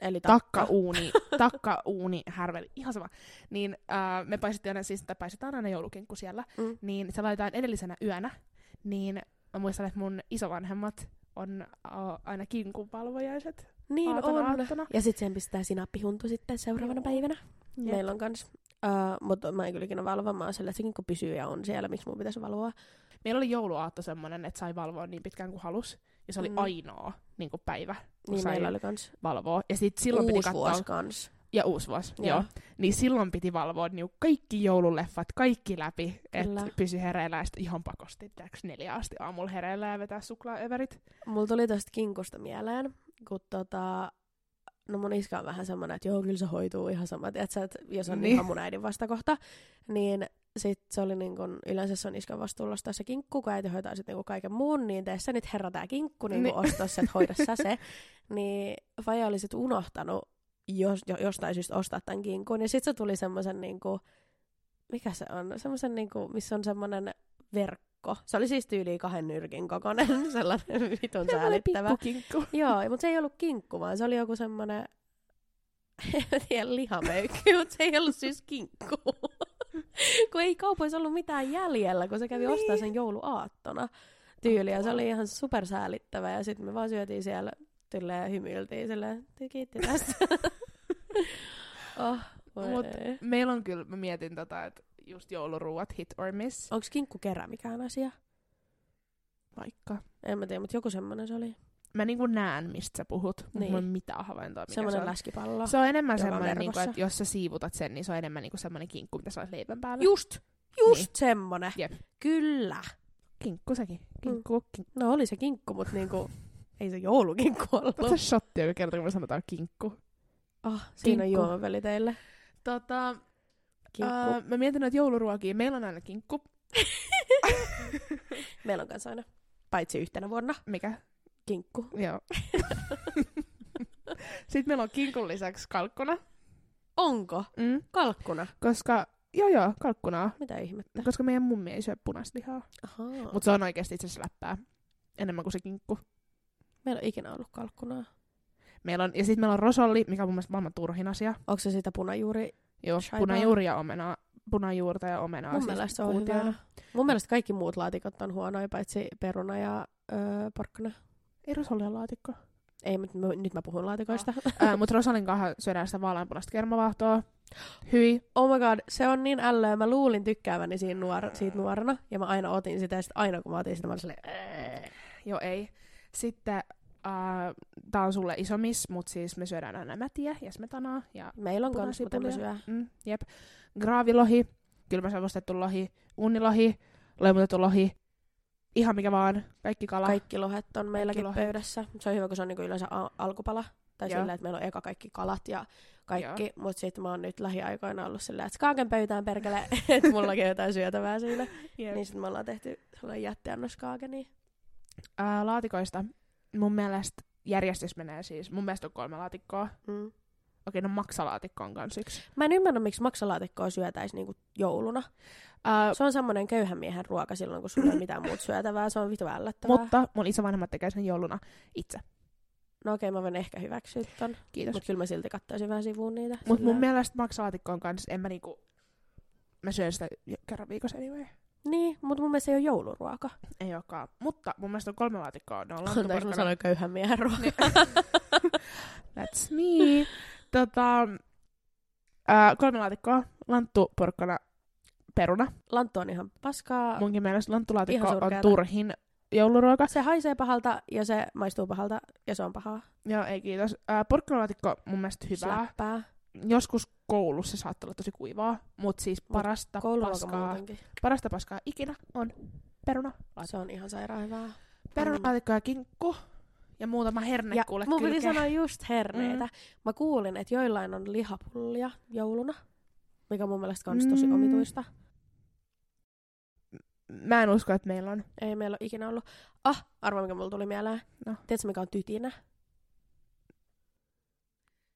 Eli takka. Takkauuni, <laughs> takkauuni, härveli, ihan sama. Niin äh, me paistettiin aina, siis, tai paistetaan aina joulukinkku siellä. Mm. Niin se laitetaan edellisenä yönä. Niin mä muistan, että mun isovanhemmat on äh, aina kinkunvalvojaiset. Niin aatona on. aattona. Ja sitten siihen pistää sinappihuntu sitten seuraavana Joo. päivänä. Jep. Meillä on kans. Uh, mutta mä en kyllä ikinä valvoa, mä oon sillä, että se kinkku pysyy ja on siellä, miksi mun pitäisi valvoa. Meillä oli jouluaatto semmonen, että sai valvoa niin pitkään kuin halus. Ja se oli mm. ainoa niin kuin päivä, kun Niin sai meillä oli kans valvoa. Ja sit silloin piti uusi katsoa... vuosi kans. Ja uusi vuosi, Joo. joo. Niin silloin piti valvoa niin kaikki joululeffat, kaikki läpi, että pysy hereillä ja ihan pakosti, tiedätkö, neljä asti aamulla hereillä ja vetää suklaaöverit. Mulla tuli tosta kinkusta mieleen, kun tota, no mun iskä on vähän semmonen, että joo, kyllä se hoituu ihan sama, että jos on niin. Niin. ihan mun äidin vastakohta, niin sit se oli niin kun, yleensä se on iskän vastuulla ostaa se kinkku, kun äiti hoitaa sitten niin kaiken muun, niin tee sä nyt herra tää kinkku, niin, niin. ostaa se, että hoida sä se. <laughs> Niin Faija oli sit unohtanut jos, jo, jostain syystä ostaa tämän kinkun, ja sitten se tuli semmoisen niin kuin, mikä se on, semmoisen niin kuin, missä on semmoinen verkko. Se oli siis tyyli kahden nyrkin kokoinen, <laughs> sellainen vitun säälittävä. <laughs> Joo, mutta se ei ollut kinkku, vaan se oli joku semmoinen, en tiedä, lihamöykky, mutta se ei ollut siis kinkku. <laughs> kun ei kaupoissa ollut mitään jäljellä, kun se kävi niin. ostaa sen jouluaattona tyyli, ja se oli ihan supersäälittävä, ja sitten me vaan syötiin siellä tylleen hymyiltiin silleen, kiitti tästä. <laughs> oh, Mut meillä on kyllä, mä mietin tota, että just jouluruuat hit or miss. Onko kinkku kerä mikään asia? Vaikka. En mä tiedä, mutta joku semmonen se oli. Mä niinku näen, mistä sä puhut, mutta niin. mulla ei mitään havaintoa, mikä semmonen se on. läskipallo. Se on enemmän semmoinen, niinku, että jos sä siivutat sen, niin se on enemmän niinku semmoinen kinkku, mitä sä olet leivän päällä. Just! Just niin. semmonen. Jep. Kyllä. Kinkku sekin. Kinkku. Mm. kinkku. No oli se kinkku, mutta niinku, <laughs> ei se joulukinkku ollut. Oletko se shotti, joka kertoo, kun me sanotaan kinkku? Oh, siinä kinkku. on juomaveli teille. Tota, Uh, mä mietin että jouluruokia. Meillä on aina kinkku. <laughs> Meillä on kanssa aina. Paitsi yhtenä vuonna. Mikä? Kinkku. Joo. <laughs> Sitten meillä on kinkun lisäksi kalkkuna. Onko? Mm. Kalkkuna? Koska, joo joo, kalkkunaa. Mitä ihmettä? Koska meidän mummi ei syö punaista lihaa. Mutta se on oikeasti itse asiassa läppää. Enemmän kuin se kinkku. Meillä on ikinä ollut kalkkunaa. Meillä on, ja sitten meillä on rosolli, mikä on mun mielestä maailman turhin asia. Onko se sitä punajuuri Joo, Shaibaa. punajuuri ja omena, punajuurta ja omenaa. Mun siis mielestä se on hyvä. Mun mielestä kaikki muut laatikot on huonoja, paitsi peruna ja öö, porkkana. Ei rosollia laatikko. Ei, mutta nyt mä puhun laatikoista. Oh. äh, mutta rosolin kanssa syödään sitä vaaleanpunaista kermavaahtoa. Hyi. Oh my god, se on niin ällöä. Mä luulin tykkääväni siinä nuor- siitä nuorena. Ja mä aina otin sitä, ja sit aina kun mä otin sitä, mä olin silleen... Joo, ei. Sitten Uh, tää on sulle iso miss, mut siis me syödään aina mätiä ja smetanaa. Ja Meillä on kans, mutta me syö. Mm, jep. Graavilohi, kylmäsavustettu lohi, unilohi, leimutettu lohi, ihan mikä vaan, kaikki kala. Kaikki lohet on meilläkin lohet. pöydässä. Se on hyvä, kun se on niinku yleensä a- alkupala. Tai silleen, että meillä on eka kaikki kalat ja kaikki. Mutta sitten mä oon nyt lähiaikoina ollut silleen, että skaaken pöytään perkele, <laughs> <laughs> että mullakin on jotain syötävää siinä. Yep. Niin sitten me ollaan tehty sellainen jättiannos skaakeni. Uh, laatikoista mun mielestä järjestys menee siis, mun mielestä on kolme laatikkoa. Mm. Okei, no maksalaatikko on kans yksi. Mä en ymmärrä, miksi maksalaatikkoa syötäisi niinku jouluna. Uh, se on semmoinen köyhän miehen ruoka silloin, kun sulla ei mitään muuta syötävää. Se on vitu ällöttävää. Mutta mun isovanhemmat tekee sen jouluna itse. No okei, mä voin ehkä hyväksyä ton. Kiitos. Mutta kyllä mä silti kattaisin vähän sivuun niitä. Mutta mun mielestä maksalaatikko on kans, en mä niinku... Mä syön sitä kerran viikossa anyway. Niin, mutta mun mielestä se ei ole jouluruoka. Ei olekaan. Mutta mun mielestä on kolme laatikkoa. Ne on Anteeksi, mä sanoin köyhän miehen ruoka. Niin. <laughs> That's me. Tota, äh, kolme laatikkoa. Lanttu, porkkana, peruna. Lanttu on ihan paskaa. Munkin mielestä lanttulaatikko on turhin jouluruoka. Se haisee pahalta ja se maistuu pahalta ja se on pahaa. Joo, ei kiitos. Äh, porkkanalaatikko mun mielestä hyvää. Släppää joskus koulussa se saattaa olla tosi kuivaa, mutta siis parasta paskaa, parasta paskaa ikinä on peruna. Se on ihan sairaan hyvää. Perunalaatikko ja kinkku. Ja muutama herne ja kuule mun piti sanoa just herneitä. Mm. Mä kuulin, että joillain on lihapullia jouluna, mikä on mun mielestä tosi mm. omituista. Mä en usko, että meillä on. Ei meillä ole ikinä ollut. Ah, arvo mikä mulla tuli mieleen. No. Tiedätkö mikä on tytinä?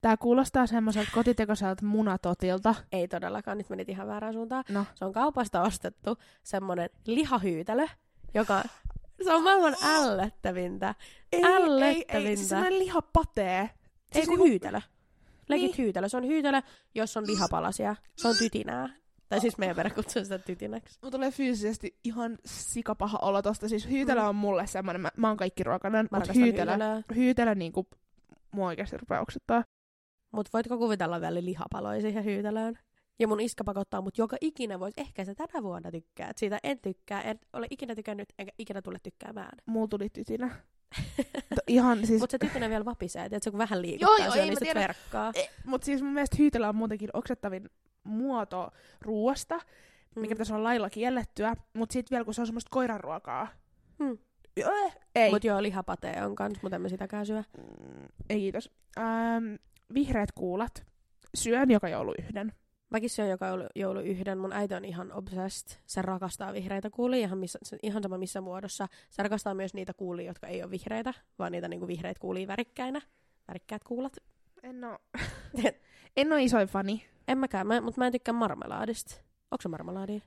Tää kuulostaa semmoiselta kotitekoiselta munatotilta. Ei todellakaan, nyt menit ihan väärään suuntaan. No. Se on kaupasta ostettu semmonen lihahyytelö, joka... Se on maailman <gasps> ällöttävintä. Ei, ällöttävintä. Ei, ei, se semmoinen lihapatee. Ei siis kun hyytelö. Legit niin. hyytelö. Se on hyytelö, jos on lihapalasia. Se on tytinää. Tai siis meidän perä kutsuu sitä tytinäksi. Mulla tulee fyysisesti ihan sikapaha olo tosta. Siis hyytelö mm. on mulle semmoinen, mä, mä oon kaikki ruokainen, mutta hyytelö, hyytelö niinku mua oikeasti rupeaa oksittaa. Mutta voitko kuvitella vielä lihapaloja siihen hyytelöön? Ja mun iskä pakottaa mut joka ikinä voisi, ehkä se tänä vuonna tykkää. Et siitä en tykkää, en ole ikinä tykännyt, enkä ikinä tule tykkäämään. Mulla tuli tytinä. <laughs> ihan siis... Mutta se tytinä vielä vapisee, että se kun vähän liikuttaa, joo, joo, se on niistä verkkaa. E, Mutta siis mun mielestä hyytelö on muutenkin oksettavin muoto ruuasta, mikä mm. pitäisi olla lailla kiellettyä. Mutta sitten vielä kun se on semmoista koiranruokaa, mm. Öö, ei. Mut joo, lihapatee on kans, mutta emme sitäkään syö. Mm, ei kiitos. Ähm, vihreät kuulat. Syön joka joulu yhden. Mäkin syön joka joulu, joulu yhden. Mun äiti on ihan obsessed. Se rakastaa vihreitä kuulia ihan, missä, ihan sama missä muodossa. Se rakastaa myös niitä kuulia, jotka ei ole vihreitä, vaan niitä niinku vihreitä kuulia värikkäinä. Värikkäät kuulat. En oo, <laughs> en oo isoin fani. En mäkään, mä, mutta mä en tykkää marmelaadista. Onko se marmelaadia?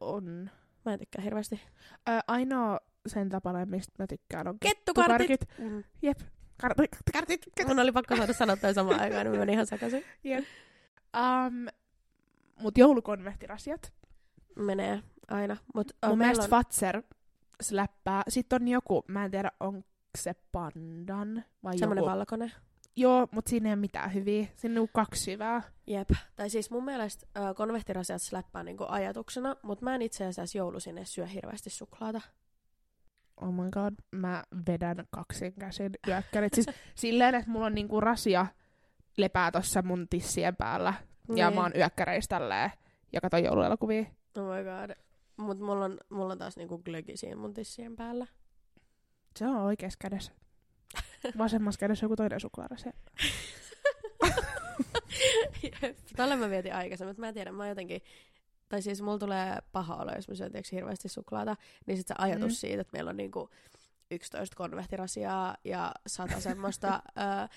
On. Mä en tykkää hirveästi. Ö, ainoa sen tapana, mistä mä tykkään, on Kettukartit! kettukarkit. Mm. Jep. Kartit, kartit, kartit. Mun oli pakko saada sanottua samaan aikaan, niin mä menin ihan sekaisin. Jep. Um, mut joulukonvehtirasiat. Menee aina. Mut, uh, Mun mielestä on, Fatser släppää. Sitten on joku, mä en tiedä onko se pandan vai semmonen joku. valkoinen. Joo, mut siinä ei ole mitään hyviä. Siinä on kaksi hyvää. Jep. Tai siis mun mielestä uh, konvehtirasiat släppää niinku ajatuksena, mutta mä en itse asiassa joulusin syö hirveästi suklaata. Oh my god, mä vedän kaksin käsin yökkärit. Siis <laughs> silleen, että mulla on niinku rasia lepää tossa mun tissien päällä. Ja Niin. mä oon yökkäreissä tälleen ja katon jouluelokuvia. Oh my god. Mut mulla on, mulla on taas niinku glögi siinä mun tissien päällä. Se on oikeassa kädessä. Vasemmassa kädessä joku toinen suklaarasia. Jep. Tällä mä vietin aikaisemmin, mutta mä en tiedä, mä jotenkin... Tai siis mulla tulee paha olo, jos mä syön tiiäks, hirveästi suklaata, niin sit se ajatus Mm. siitä, että meillä on niinku 11 konvehtirasiaa ja sata semmoista <laughs> äh,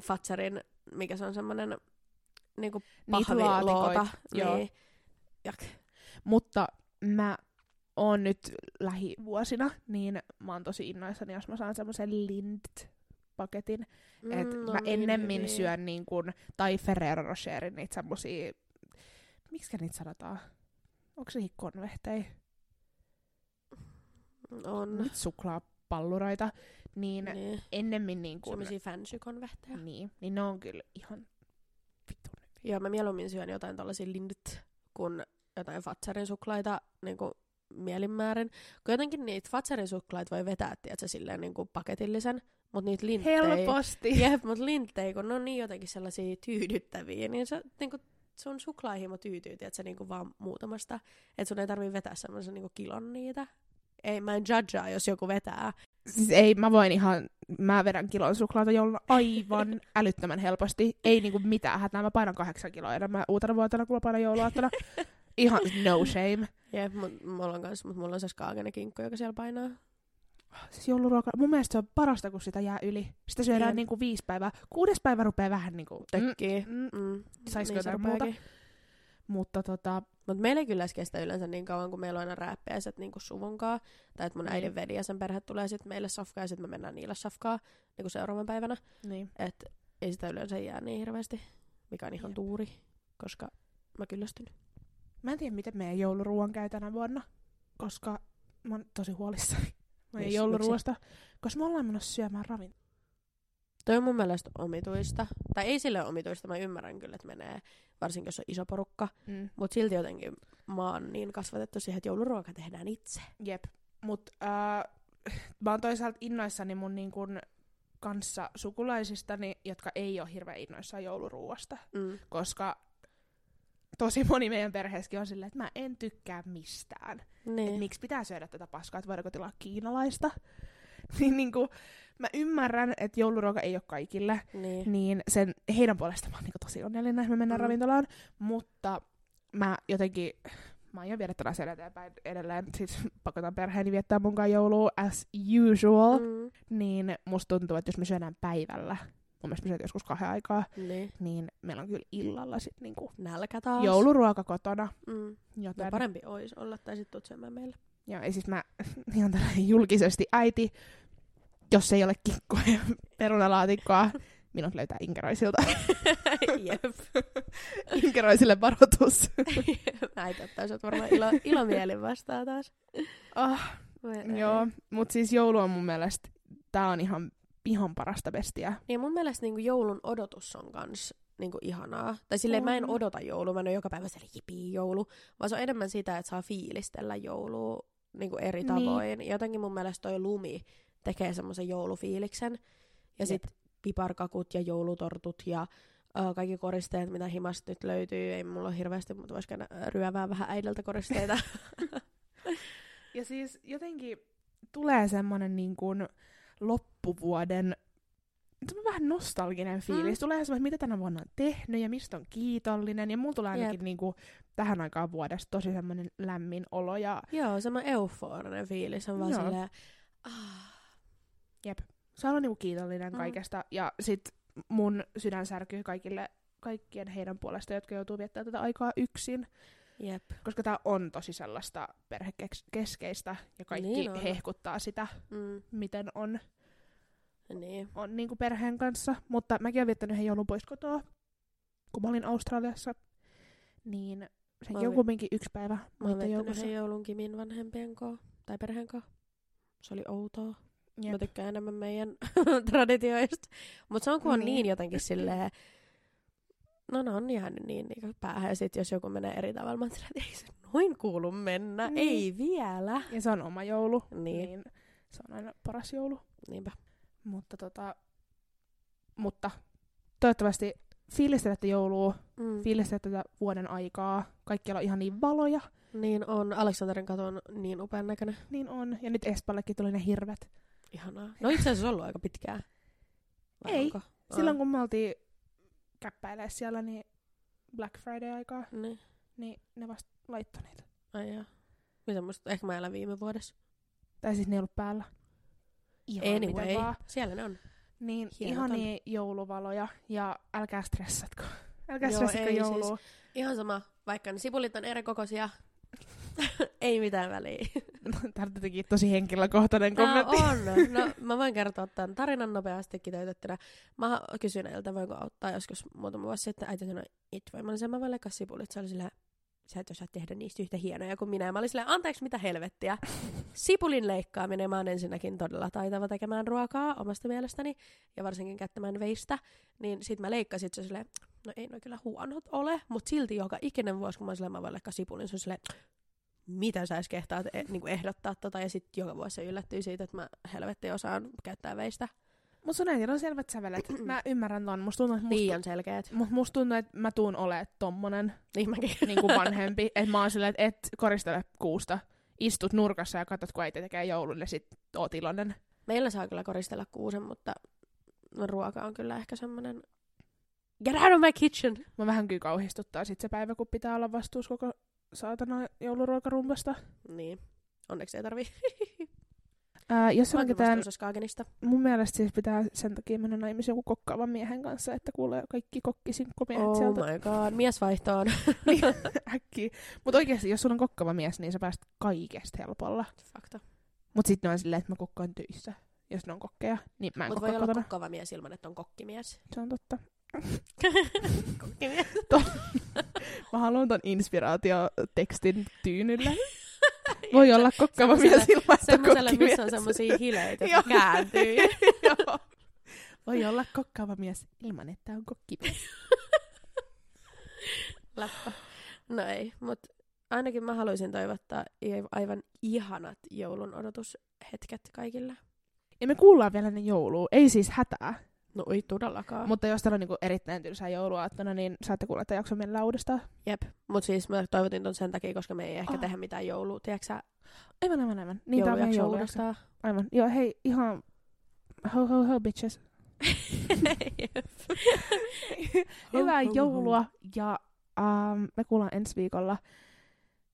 Fatserin, mikä se on semmonen niinku pahviloota. joo. Niin. Jak. Mutta mä oon nyt lähivuosina, niin mä oon tosi innoissani, jos mä saan semmoisen Lindt-paketin. Mm, Et no mä niin ennemmin hyviä. syön niin kun, tai Ferrero Rocherin niitä semmosia, miksi niitä sanotaan? Onko se niitä konvehtei? On. Nyt suklaapalluroita. Niin, Niin. ennemmin niin kun, Semmoisia fancy-konvehteja. niin, niin ne on kyllä ihan vitun. Joo, mä mieluummin syön jotain tällaisia Lindt kuin jotain Fatserin suklaita niin kuin mielinmäärin. Kun jotenkin niitä Fatserin suklaita voi vetää, tiedätkö, silleen niin kuin paketillisen, mutta niitä linttejä... Helposti. <laughs> Jep, mutta linttejä, kun ne on niin jotenkin sellaisia tyydyttäviä, niin se, niin kuin, sun suklaahimo tyytyy, tiedätkö, niin kuin vaan muutamasta. Että sun ei tarvii vetää semmoisen niin kuin kilon niitä. Ei, mä en judgea, jos joku vetää. Siis ei, mä voin ihan, mä vedän kilon suklaata jouluna aivan <laughs> älyttömän helposti. Ei niinku mitään hätää, mä painan kahdeksan kiloa enemmän uutena vuotena, kun mä painan jouluaattona. <laughs> Ihan no shame. Jep, mut mulla on, kans, mut mulla on se skaagene kinkku, joka siellä painaa. Siis jouluruoka, mun mielestä se on parasta, kun sitä jää yli. Sitä syödään Jep. niinku viisi päivää. Kuudes päivä rupeaa vähän niinku... Tökkii. Mm, mm, Mm, Saisiko se jotain muuta? mutta tota, Mutta meillä ei kyllä edes kestä yleensä niin kauan, kun meillä on aina rääppiäiset niin suvunkaa. Tai että mun Niin. äidin veli ja sen perhe tulee sitten meille safkaa ja sitten me mennään niille safkaa niin kuin seuraavan päivänä. niin. Et ei sitä yleensä jää niin hirveästi, mikä on ihan Jep. tuuri, koska mä kyllästyn. Mä en tiedä, miten meidän jouluruuan käy tänä vuonna, koska mä oon tosi huolissani meidän Mis- jouluruoasta. Koska me ollaan menossa syömään ravintolaa. Toi on mun mielestä omituista. Tai ei sille omituista, mä ymmärrän kyllä, että menee, varsinkin jos on iso porukka. Mm. Mutta silti jotenkin mä oon niin kasvatettu siihen, että jouluruoka tehdään itse. Jep. Mut äh, mä oon toisaalta innoissani mun niin kun kanssa sukulaisistani, jotka ei ole hirveän innoissaan jouluruuasta. Mm. Koska tosi moni meidän perheessäkin on silleen, että mä en tykkää mistään. Et Niin. miksi pitää syödä tätä paskaa, että voidaanko tilaa kiinalaista. <laughs> niin niinku, mä ymmärrän, että jouluruoka ei ole kaikille, niin. niin sen, heidän puolestaan mä oon niinku tosi onnellinen, että me mennään Mm. ravintolaan. Mutta mä jotenkin, mä aion viedä tätä asiaa eteenpäin edelleen. Siis pakotan perheeni viettää munkaan joulua as usual. Mm. Niin musta tuntuu, että jos me syödään päivällä, mun mielestä me joskus kahden aikaa, Niin. niin meillä on kyllä illalla sit niinku Nälkä taas. jouluruoka kotona. Mm. Joten, No parempi olisi olla, tai sitten tuut syömään meille. ja ja siis mä <laughs> ihan tällainen julkisesti äiti, jos ei ole kikkua ja perunalaatikkoa, <laughs> minut löytää Inkeroisilta. <laughs> Jep. Inkeroisille varoitus. Äiti ottaisi sut varmaan ilo, ilomielin vastaan taas. Voi joo, ei. mut siis joulu on mun mielestä, tää on ihan, ihan parasta bestiä. Niin mun mielestä niinku joulun odotus on kans niinku ihanaa. Tai silleen mä en odota joulua, mä en ole joka päivä siellä jipii joulu, vaan se on enemmän sitä, että saa fiilistellä joulua niinku eri Niin. tavoin. Ja jotenkin mun mielestä toi lumi tekee semmoisen joulufiiliksen. Ja Jep. sit piparkakut ja joulutortut ja kaikki koristeet, mitä himasta nyt löytyy. Ei mulla ole hirveästi, mutta vois käydä ryövää vähän äidiltä koristeita. <laughs> Ja siis jotenkin tulee semmonen niin kuin loppuvuoden se on vähän nostalginen fiilis. Mm. Tulee semmoinen, mitä tänä vuonna on tehnyt ja mistä on kiitollinen. Ja mulla tulee ainakin Jep. niinku, tähän aikaan vuodesta tosi semmoinen lämmin olo. Ja Joo, semmoinen euforinen fiilis on vaan Joo. silleen, ah, saa olla niinku kiitollinen Mm. kaikesta. Ja sit mun sydän särkyy kaikille, kaikkien heidän puolesta, jotka joutuu viettämään tätä aikaa yksin. Jep. Koska tää on tosi sellaista perhekeskeistä ja kaikki Niin on. hehkuttaa sitä, Mm, miten on, niin. on niinku perheen kanssa. Mutta mäkin olen viettänyt joulun pois kotoa, kun mä olin Australiassa. Niin olin- on kuitenkin yksi päivä Mä oon muiden viettänyt yhden joulun Kimin vanhempien kanssa, tai perheen kanssa. Se oli outoa. Jep. Mä tykkään enemmän meidän <laughs> traditioista. Mutta se on kun on Niin. niin, niin jotenkin <laughs> silleen, no ne on jäänyt niin, niin päähän. Ja sit jos joku menee eri tavalla, mä oon että ei se noin kuulu mennä. Niin. Ei vielä. Ja se on oma joulu, Niin. niin se on aina paras joulu. Niinpä. Mutta tota, mutta toivottavasti fiilistelette joulua, Mm. fiilistelette tätä vuoden aikaa. Kaikkialla on ihan niin valoja, niin on. Aleksanterin kato on niin upean näköinen. niin on. Ja nyt Espallekin tuli ne hirvet. Ihanaa. No itse asiassa ollut aika pitkään. Vai Ei. onko? Silloin kun me oltiin käppäilee siellä, niin Black Friday-aikaa, Niin. niin ne vasta laittoi niitä. Ai jaa. Mitä musta, ehkä mä elän viime vuodessa. Tai siis ne ei ollut päällä. Ihan anyway, miten vaan. siellä ne on. Niin Hienot ihania jouluvaloja ja älkää stressatko. Älkää Joo, stressatko ei joulua. Ihan sama, vaikka ne sipulit on eri kokoisia. <laughs> ei mitään väliä. Tämä on jotenkin tosi henkilökohtainen Tää kommentti. on. No, <laughs> mä voin kertoa tämän tarinan nopeasti kiteytettynä. Mä kysyin äiltä, voinko auttaa joskus muutama vuosi sitten. Äiti sanoi, it voi. Mä olin sen, mä voin leikkaa sipulit. Se oli silleen, sä et osaa tehdä niistä yhtä hienoja kuin minä. Ja mä olin silleen, anteeksi mitä helvettiä. <laughs> Sipulin leikkaaminen, mä oon ensinnäkin todella taitava tekemään ruokaa omasta mielestäni. Ja varsinkin käyttämään veistä. Niin sit mä leikkasin se silleen, no ei no kyllä huonot ole. Mut silti joka ikinen vuosi, kun mä silleen, mä voin leikkaa sipulin, se on silleen, mitä sä edes kehtaat e- niinku ehdottaa tota, ja sitten joka vuosi se yllättyy siitä, että mä helvetti osaan käyttää veistä. Mutta sun äitillä on selvät sävelet. Mä ymmärrän ton. Musta tuntuu, että musta, Liian selkeät. mut musta tuntuu, että mä tuun olemaan tommonen Niin mäkin. <laughs> niin kuin vanhempi. että mä oon silleen, että et koristele kuusta. Istut nurkassa ja katsot, kun äiti tekee joulun ja sit oot iloinen. Meillä saa kyllä koristella kuusen, mutta ruoka on kyllä ehkä semmonen Get out of my kitchen! Mä vähän kyllä kauhistuttaa sit se päivä, kun pitää olla vastuus koko saatana jouluruokarumpasta. Niin. Onneksi ei tarvii. <laughs> Ää, jos on ketään, mun mielestä siis pitää sen takia mennä naimisiin joku kokkaavan miehen kanssa, että kuulee kaikki kokkisinkkomiehet Oh sieltä my god. Mies vaihtoon. <laughs> Niin, <laughs> äkkiä. Mutta oikeasti, jos sulla on kokkaava mies, niin sä pääst kaikesta helpolla. Fakta. Mut sitten on silleen, että mä kokkaan töissä. Jos ne on kokkeja, niin mä en Mutta kokkaa voi olla kotona. kokkava mies ilman, että on kokkimies. Se on totta. <laughs> Mä haluan ton inspiraatiotekstin tyynylle. <laughs> Voi olla Semmoselle- mies ilman, kokkimies. missä on semmosia hileitä, <laughs> jotka kääntyy. Joo. Voi olla kokkaava mies ilman, että on kokkimies. Läppä. No ei, mutta ainakin mä haluaisin toivottaa aivan ihanat joulun odotushetket kaikille. Ja me kuullaan vielä ne joulua. Ei siis hätää. No ei todellakaan. Mutta jos teillä on niinku erittäin tylsää jouluaattona, niin saatte kuulla tämän jakson meidän laudesta. Jep, mutta siis mä toivotin ton sen takia, koska me ei ehkä Ah. tehdä mitään joulua, tiedätkö Aivan, aivan, aivan. Niin tää on meidän joulujakso uudestaan. Aivan. Joo, hei, ihan ho ho ho bitches. <laughs> Hyvää Ho, ho, ho. joulua ja um, me kuullaan ensi viikolla.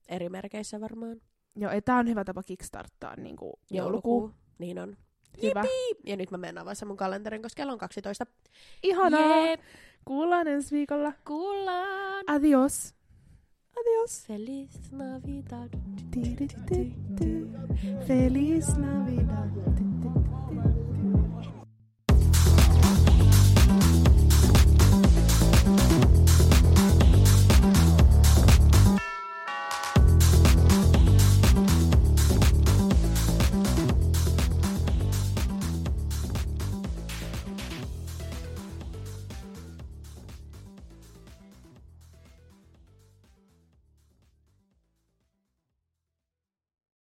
Eri merkeissä varmaan. Joo, ei, tää on hyvä tapa kickstarttaa niinku joulukuu. Niin on. Hyvä. Ja nyt mä menen avaamaan mun kalenterin, koska kello on 12. Ihanaa. Jep, Kuullaan ensi viikolla. kuullaan. Adios. Adios. Feliz Navidad. Feliz Navidad.